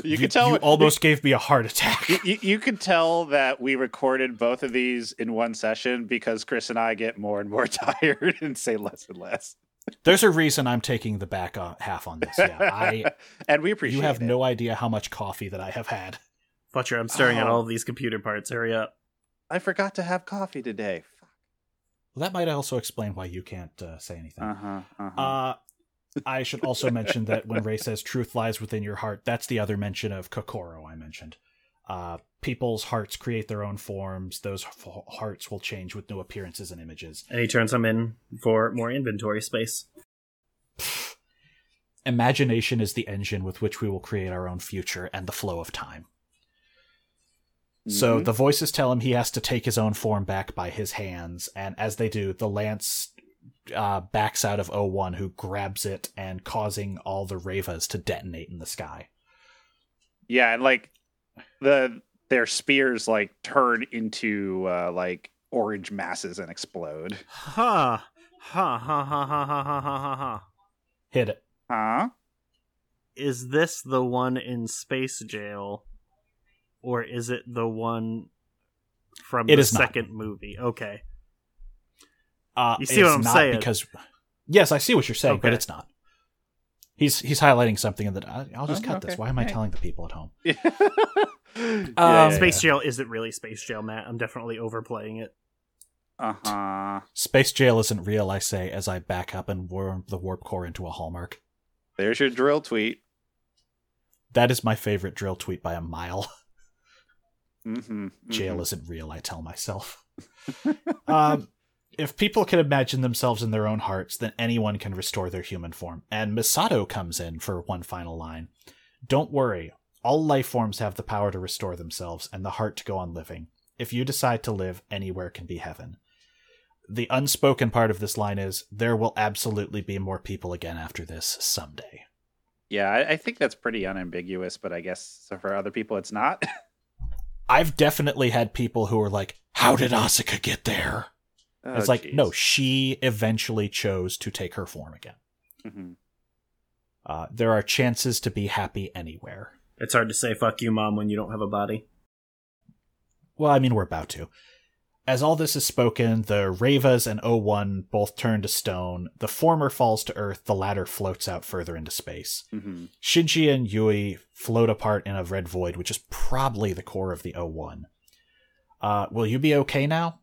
You, can tell You what- almost gave me a heart attack. you, you, you can tell that we recorded both of these in one session because Chris and I get more and more tired and say less and less. There's a reason I'm taking the back uh, half on this. Yeah, I. and we appreciate You have it. no idea how much coffee that I have had. Fletcher, I'm staring at Oh. all of these computer parts. Hurry up. I forgot to have coffee today. Well, that might also explain why you can't uh, say anything. Uh huh. Uh-huh. Uh, I should also mention that when Rei says truth lies within your heart, that's the other mention of Kokoro I mentioned. Uh, people's hearts create their own forms. Those f- hearts will change with new appearances and images. And he turns them in for more inventory space. Imagination is the engine with which we will create our own future and the flow of time. So the voices tell him he has to take his own form back by his hands, and as they do, the lance uh, backs out of O1, who grabs it and causing all the Ravas to detonate in the sky. Yeah, and like the their spears like turn into uh, like orange masses and explode. Ha ha ha ha ha ha ha ha ha ha. Hit it. Huh? Is this the one in Space Jail, or is it the one from It the is not. second movie? Okay. Uh, You see what I'm not saying? Because yes, I see what you're saying, but it's not. He's he's highlighting something in that. I'll just Oh, cut this. Why am I Hey. telling the people at home? Yeah. Um, yeah, Space Jail isn't really Space Jail, Matt. I'm definitely overplaying it. Uh huh. Space jail isn't real, I say, as I back up and worm the warp core into a hallmark. There's your dril tweet. That is my favorite dril tweet by a mile. Mm-hmm. Jail isn't real, I tell myself. um, if people can imagine themselves in their own hearts, then anyone can restore their human form. And Misato comes in for one final line. Don't worry, all life forms have the power to restore themselves and the heart to go on living. If you decide to live, anywhere can be heaven. The unspoken part of this line is there will absolutely be more people again after this someday. Yeah, I, I think that's pretty unambiguous, but I guess for other people it's not. I've definitely had people who are like, How did Asuka get there? Oh, it's like, jeez. no, she eventually chose to take her form again. Mhm. Uh, there are chances to be happy anywhere. It's hard to say "fuck you, mom" when you don't have a body. Well, I mean, we're about to. As all this is spoken, the Ravas and O1 both turn to stone. The former falls to Earth, the latter floats out further into space. Mhm. Shinji and Yui float apart in a red void, which is probably the core of the O1. Uh, will you be okay now?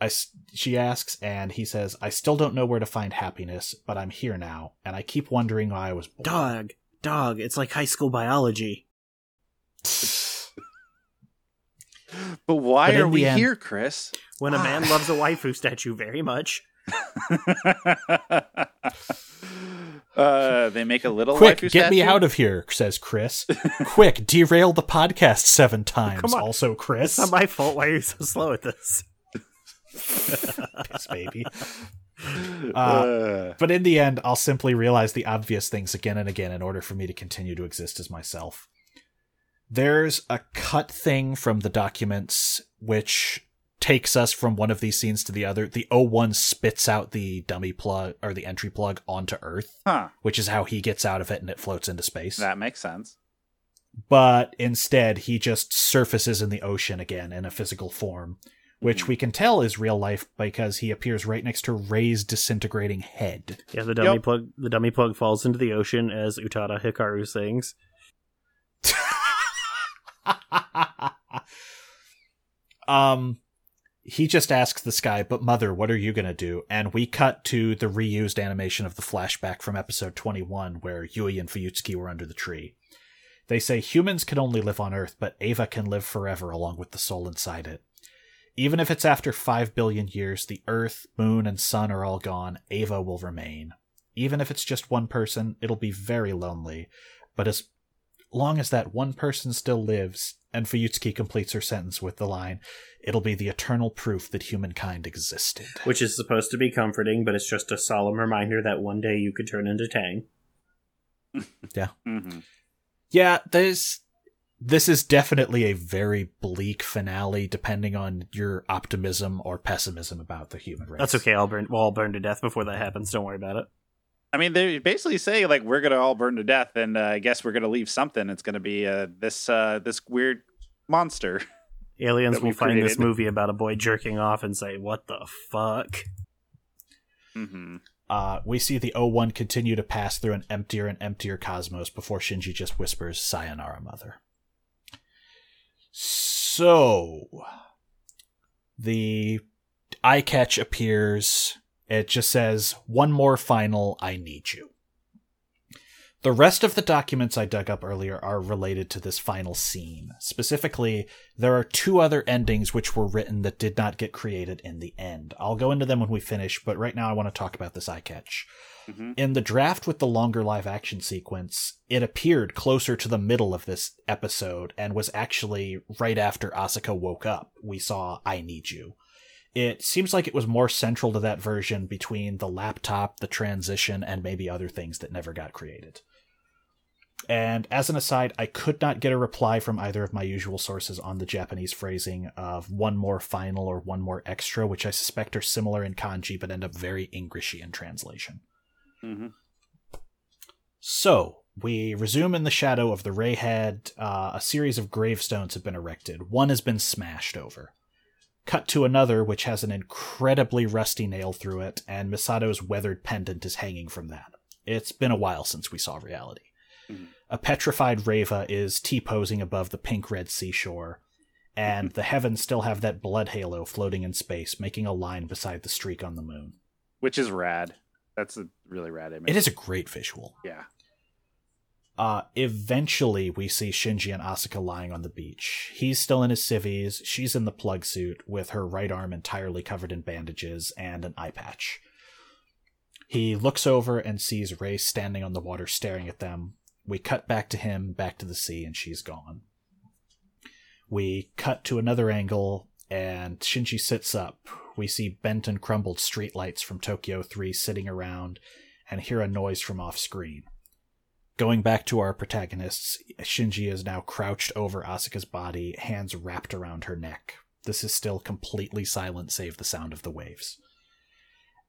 I she asks, and he says, I still don't know where to find happiness, but I'm here now, and I keep wondering why I was born. Dog, dog. It's like high school biology. But why But are we end- here, Chris? When a man loves a waifu statue very much. uh, they make a little Quick, get me out of here, says Chris. Quick, derail the podcast seven times. Also, Chris. It's not my fault. Why are you so slow at this? Piss baby. Uh, Uh, but in the end, I'll simply realize the obvious things again and again in order for me to continue to exist as myself. There's a cut thing from the documents which takes us from one of these scenes to the other. The O1 spits out the dummy plug or the entry plug onto Earth, huh. which is how he gets out of it and it floats into space. That makes sense. but instead he just surfaces in the ocean again in a physical form, which Mhm. we can tell is real life because he appears right next to Rei's disintegrating head. Yeah, the dummy Yep. plug. The dummy plug falls into the ocean as Utada Hikaru sings. um he just asks this guy, but mother, what are you going to do? And we cut to the reused animation of the flashback from episode 21 where Yui and Fuyutsuki were under the tree. They say humans can only live on Earth, but Eva can live forever along with the soul inside it. Even if it's after 5 billion years, the Earth, Moon, and Sun are all gone, Eva will remain. Even if it's just one person, it'll be very lonely. But as long as that one person still lives, and Fuyutsuki completes her sentence with the line, it'll be the eternal proof that humankind existed. Which is supposed to be comforting, but it's just a solemn reminder that one day you could turn into Tang. yeah. Mm-hmm. Yeah, there's. This is definitely a very bleak finale, depending on your optimism or pessimism about the human race. That's okay. I'll burn. We'll all burn to death before that happens. Don't worry about it. I mean, they basically say like we're gonna all burn to death, and uh, I guess we're gonna leave something. It's gonna be uh, this uh, this weird monster. Aliens will we've find this movie about a boy jerking off and say, "What the fuck?" hmm Uh, we see the O1 continue to pass through an emptier and emptier cosmos before Shinji just whispers, Sayonara, mother. So, the eye catch appears. It just says, one more final, I need you. The rest of the documents I dug up earlier are related to this final scene. Specifically, there are two other endings which were written that did not get created in the end. I'll go into them when we finish, but right now I want to talk about this eye catch. Mhm. In the draft with the longer live action sequence, it appeared closer to the middle of this episode and was actually right after Asuka woke up. We saw I Need You. It seems like it was more central to that version between the laptop, the transition, and maybe other things that never got created. And as an aside, I could not get a reply from either of my usual sources on the Japanese phrasing of one more final or one more extra, which I suspect are similar in kanji but end up very Englishy in translation. Mhm. So, we resume in the shadow of the Rei Head. Uh, a series of gravestones have been erected. One has been smashed over. Cut to another, which has an incredibly rusty nail through it, and Misato's weathered pendant is hanging from that. It's been a while since we saw reality. Mhm. A petrified Reva is T posing above the pink red seashore, and the heavens still have that blood halo floating in space, making a line beside the streak on the moon. Which is rad. That's a really rad image. It is a great visual. Yeah. Uh, eventually, we see Shinji and Asuka lying on the beach. He's still in his civvies. She's in the plug suit with her right arm entirely covered in bandages and an eye patch. He looks over and sees Rei standing on the water staring at them. We cut back to him, back to the sea, and she's gone. We cut to another angle, and Shinji sits up. We see bent and crumbled streetlights from Tokyo 3 sitting around and hear a noise from off screen. Going back to our protagonists, Shinji is now crouched over Asuka's body, hands wrapped around her neck. This is still completely silent, save the sound of the waves.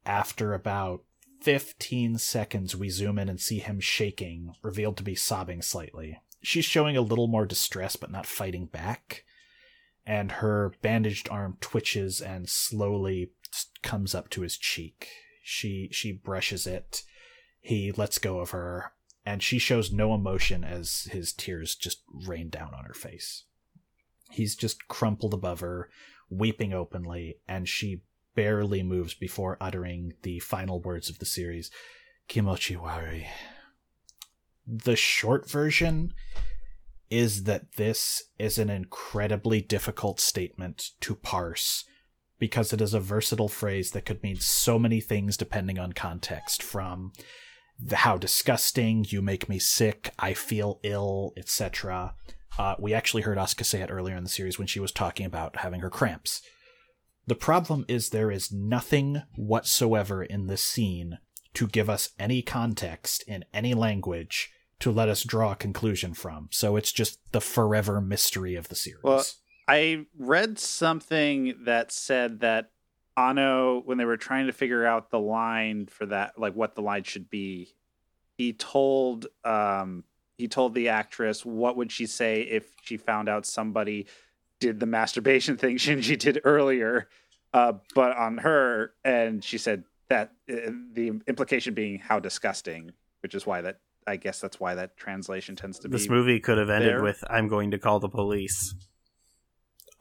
After about 15 seconds, we zoom in and see him shaking, revealed to be sobbing slightly. She's showing a little more distress, but not fighting back. And her bandaged arm twitches and slowly comes up to his cheek. She she brushes it. He lets go of her, and she shows no emotion as his tears just rain down on her face. He's just crumpled above her, weeping openly, and she barely moves before uttering the final words of the series Kimochi warui. The short version is that this is an incredibly difficult statement to parse because it is a versatile phrase that could mean so many things depending on context from how disgusting, you make me sick, I feel ill, etc. Uh, we actually heard Asuka say it earlier in the series when she was talking about having her cramps. The problem is there is nothing whatsoever in this scene to give us any context in any language to let us draw a conclusion from. So it's just the forever mystery of the series. Well, I read something that said that Anno, when they were trying to figure out the line for that, like what the line should be, he told um he told the actress what would she say if she found out somebody did the masturbation thing Shinji did earlier, uh, but on her, and she said that uh, the implication being how disgusting, which is why that I guess that's why that translation tends to This be. This movie could have ended there. with "I'm going to call the police."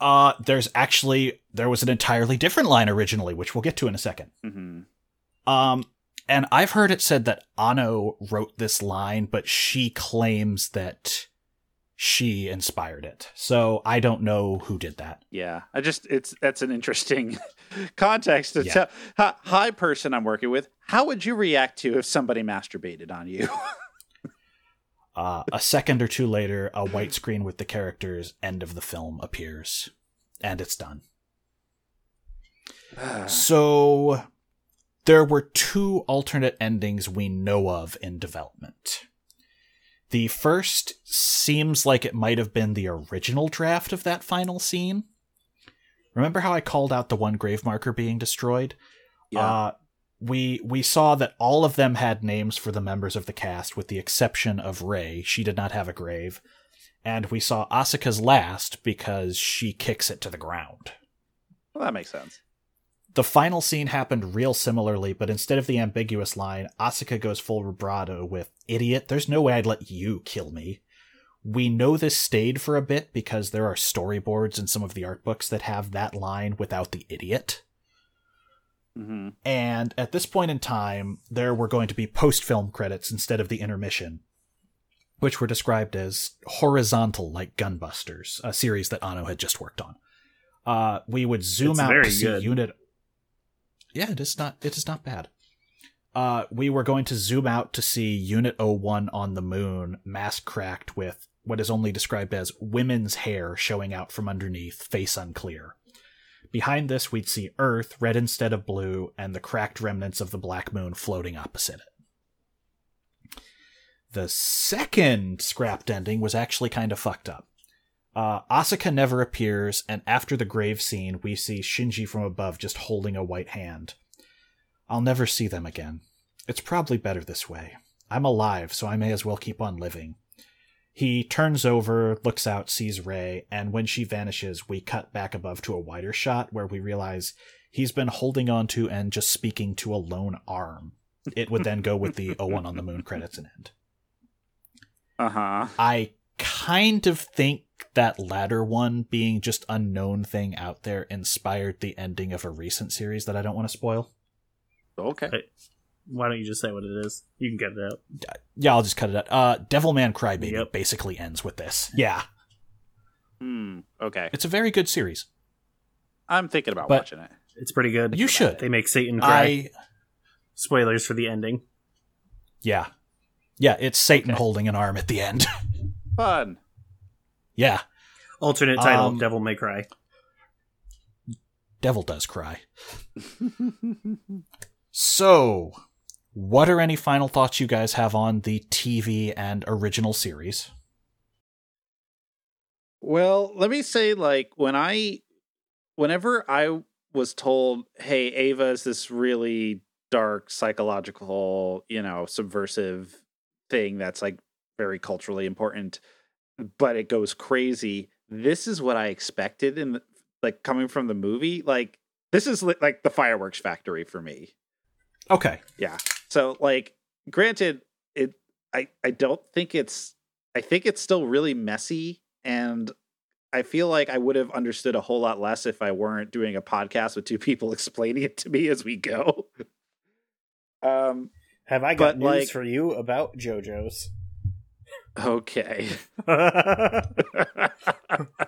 Uh, there's actually there was an entirely different line originally, which we'll get to in a second. hmm Um, and I've heard it said that Anno wrote this line, but she claims that she inspired it. So I don't know who did that. Yeah, I just it's that's an interesting context to Yeah. tell. Hi, person I'm working with. How would you react to if somebody masturbated on you? Uh, a second or two later, a white screen with the characters end of the film appears, and it's done. So there were two alternate endings we know of in development. The first seems like it might have been the original draft of that final scene. Remember how I called out the one grave marker being destroyed? Uh, we we saw that all of them had names for the members of the cast, with the exception of Rei. She did not have a grave, and we saw Asuka's last because she kicks it to the ground. well, that makes sense. The final scene happened real similarly, but instead of the ambiguous line, Asuka goes full vibrato with "Idiot, there's no way I'd let you kill me." We know this stayed for a bit because there are storyboards in some of the art books that have that line without the idiot. Hmm And at this point in time, there were going to be post film credits instead of the intermission, which were described as horizontal like Gunbusters, a series that Anno had just worked on. Uh, we would zoom It's out to see good. unit. Yeah, it is not. It is not bad. uh, we were going to zoom out to see Unit 01 on the moon, mask cracked with what is only described as women's hair showing out from underneath, face unclear. Behind this, we'd see Earth, red instead of blue, and the cracked remnants of the black moon floating opposite it. The second scrapped ending was actually kind of fucked up. Uh, Asuka never appears, and after the grave scene, we see Shinji from above just holding a white hand. I'll never see them again. It's probably better this way. I'm alive, so I may as well keep on living. He turns over, looks out, sees Rei, and when she vanishes, we cut back above to a wider shot where we realize he's been holding on to and just speaking to a lone arm. It would then go with the 01 on the moon credits and end. Uh huh. I kind of think that latter one being just a known thing out there inspired the ending of a recent series that I don't want to spoil. Okay. Hey, Why don't you just say what it is? You can get it out. Yeah, I'll just cut it out. Uh, Devilman Crybaby Yep. basically ends with this. Yeah, Hmm. Okay. it's a very good series. I'm thinking about But- watching it. It's pretty good. You should. They make Satan cry. I Spoilers for the ending. yeah, yeah. It's Satan Okay. holding an arm at the end. Fun. yeah, Alternate title: Um, Devil May Cry. Devil does cry. so, what are any final thoughts you guys have on the TV and original series? Well, let me say, like, when I, whenever I was told, hey, Eva is this really dark, psychological, you know, subversive thing that's like very culturally important, but it goes crazy. This is what I expected in the, like coming from the movie. Like, this is li- like the fireworks factory for me. Okay, Yeah. So like granted it I I don't think it's I think it's still really messy and I feel like I would have understood a whole lot less if I weren't doing a podcast with two people explaining it to me as we go. um Have I got news like- for you about JoJo's? okay.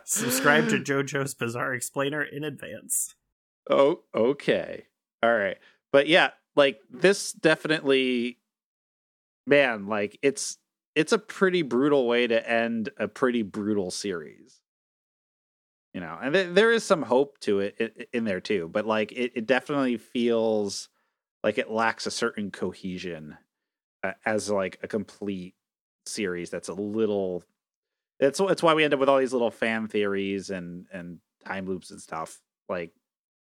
Subscribe to JoJo's Bizarre Explainer in advance. Oh, okay. All right. But yeah, like this definitely man, like it's it's a pretty brutal way to end a pretty brutal series. You know, and th- there is some hope to it in there too, but like it, it definitely feels like it lacks a certain cohesion uh, as like a complete series that's a little it's it's why we end up with all these little fan theories and and time loops and stuff. Like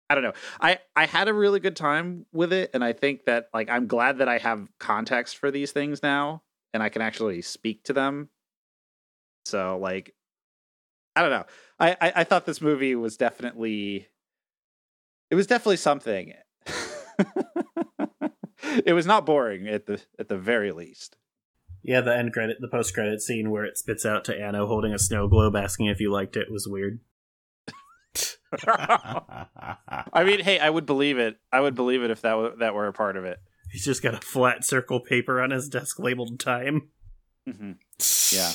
I don't know. I I had a really good time with it, and I think that like I'm glad that I have context for these things now, and I can actually speak to them. So like, I don't know. I I, I thought this movie was definitely, it was definitely something. it was not boring at the at the very least. Yeah, the end credit, the post credit scene where it spits out to Anno holding a snow globe, asking if you liked it, was weird. I mean, hey, I would believe it. I would believe it if that were, that were a part of it. He's just got a flat circle paper on his desk labeled time. hmm Yeah.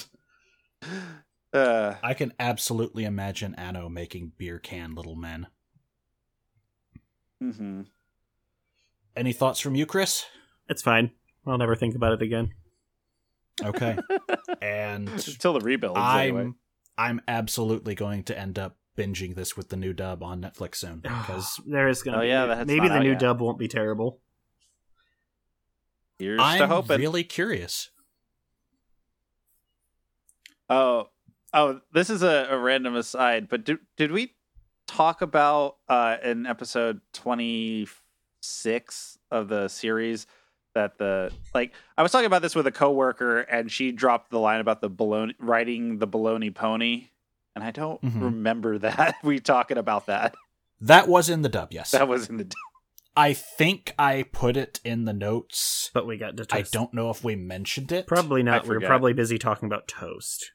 Uh, I can absolutely imagine Anno making beer can little men. hmm Any thoughts from you, Chris? It's fine. I'll never think about it again. Okay. and Until the rebuild, I'm anyway. I'm absolutely going to end up binging this with the new dub on Netflix soon because there is gonna Oh, be yeah, that's maybe the new yet. dub won't be terrible. Here's I'm hoping. really curious. Oh, oh, this is a, a random aside, but did did we talk about uh in episode twenty six of the series that the like I was talking about this with a coworker and she dropped the line about the baloney riding the baloney pony, and I don't Mhm. remember that we talking about that. That was in the dub, yes. That was in the dub. I think I put it in the notes. But we got to I don't know if we mentioned it. Probably not. We are forget. probably busy talking about toast.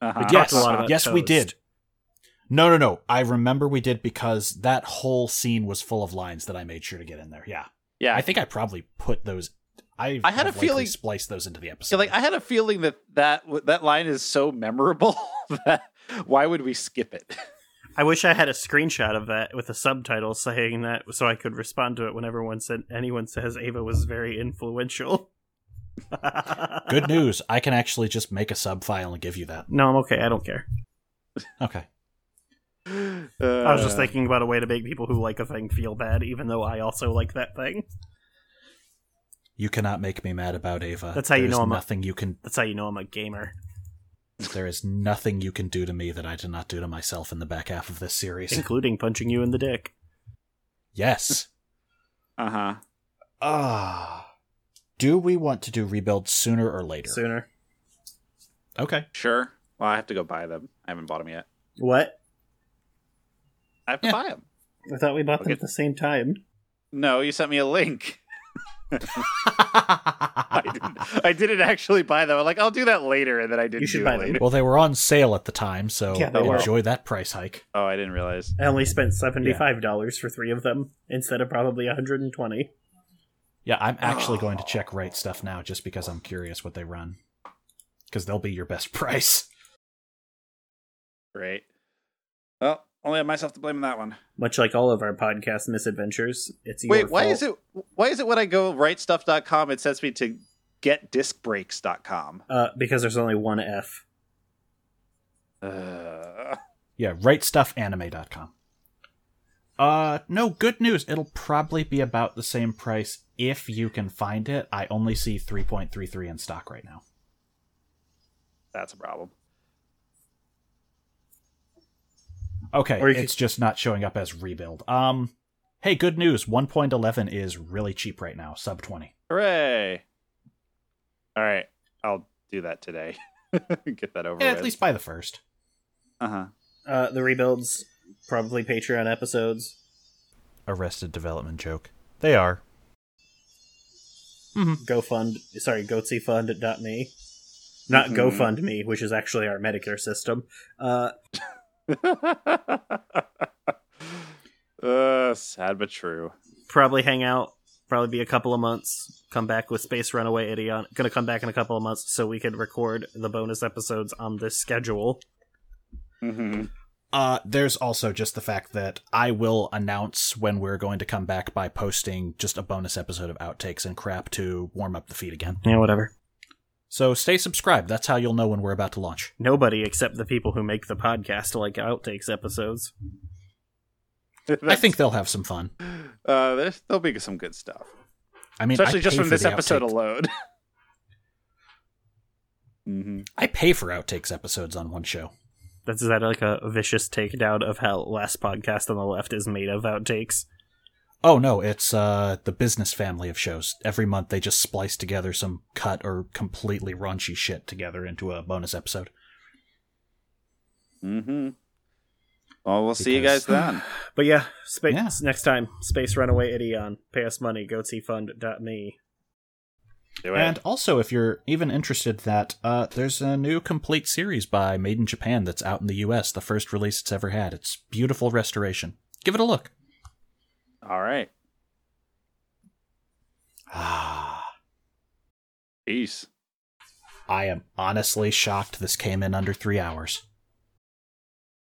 uh-huh. We Yes, talked a lot about yes, we did. No, no, no. I remember we did because that whole scene was full of lines that I made sure to get in there. Yeah, yeah. I think I probably put those. I I had a feeling- likely spliced those into the Yeah, episode. like I had a feeling that that that line is so memorable that why would we skip it? I wish I had a screenshot of that with a subtitle saying that so I could respond to it when everyone said anyone says Eva was very influential. Good news. I can actually just make a sub file and give you that. No, I'm okay. I don't care. Okay. I was just Uh, thinking about a way to make people who like a thing feel bad, even though I also like that thing. You cannot make me mad about Eva. That's how you know I'm a- nothing you can That's how you know I'm a gamer. There is nothing you can do to me that I did not do to myself in the back half of this series. including punching you in the dick. yes. Uh-huh. Ah. do we want to do rebuild sooner or later? Sooner. Okay. Sure. Well, I have to go buy them. I haven't bought them yet. What? I have to Yeah. buy them. I thought we bought them at the same time. No, you sent me a link. I didn't, I didn't actually buy them. I'm like, I'll do that later, and then I didn't You should do buy it them. well, they were on sale at the time, so Yeah, they were. enjoy that price hike. Oh, I didn't realize. I only spent seventy-five dollars for three of them instead of probably one hundred and twenty. Yeah, I'm actually going to check Right Stuf now just because I'm curious what they run. Because they'll be your best price. Great. Well, only have myself to blame on that one. Much like all of our podcast misadventures, it's your Wait, why fault. is it? Why is it when I go writestuff.com, it sends me to getdiscbreaks.com? Uh, because there's only one F. Uh, Yeah, rightstufanime.com. Uh, no, good news. It'll probably be about the same price if you can find it. I only see 3.33 in stock right now. that's a problem. Okay, Or you it's just not showing up as rebuild. Um, hey, good news. 1.11 is really cheap right now, sub 20. Hooray! All right, I'll do that today. Get that over Yeah, with. at least by the first. Uh huh. Uh, the rebuilds, probably Patreon episodes. Arrested Development joke. They are. Mm-hmm. GoFund, sorry, GoatsyFund.me. Not Mhm. GoFundMe, which is actually our Medicare system. Uh, uh, sad but true. probably hang out, probably be a couple of months. Come back with Space Runaway Ideon. Gonna come back in a couple of months so we can record the bonus episodes on this schedule. Mm-hmm. Uh, there's also just the fact that I will announce when we're going to come back by posting just a bonus episode of outtakes and crap to warm up the feed again. Yeah, whatever. So stay subscribed. That's how you'll know when we're about to launch. Nobody except the people who make the podcast like outtakes episodes. I think they'll have some fun. Uh, there'll be some good stuff, I mean, especially I just from this episode outtake- alone. mm-hmm. I pay for outtakes episodes on one show. That's is that like a vicious takedown of how last podcast on the left is made of outtakes. Oh no, it's uh the business family of shows. Every month they just splice together some cut or completely raunchy shit together into a bonus episode. Mm-hmm. Well, we'll see you guys then. But yeah, space Yeah. next time. Space Runaway Ideon. Pay us money. GoatsyFund.me. Do it. And also, if you're even interested, that uh, there's a new complete series by Maiden Japan that's out in the U.S. The first release it's ever had. It's beautiful restoration. Give it a look. All right. Ah, Peace. I am honestly shocked this came in under three hours.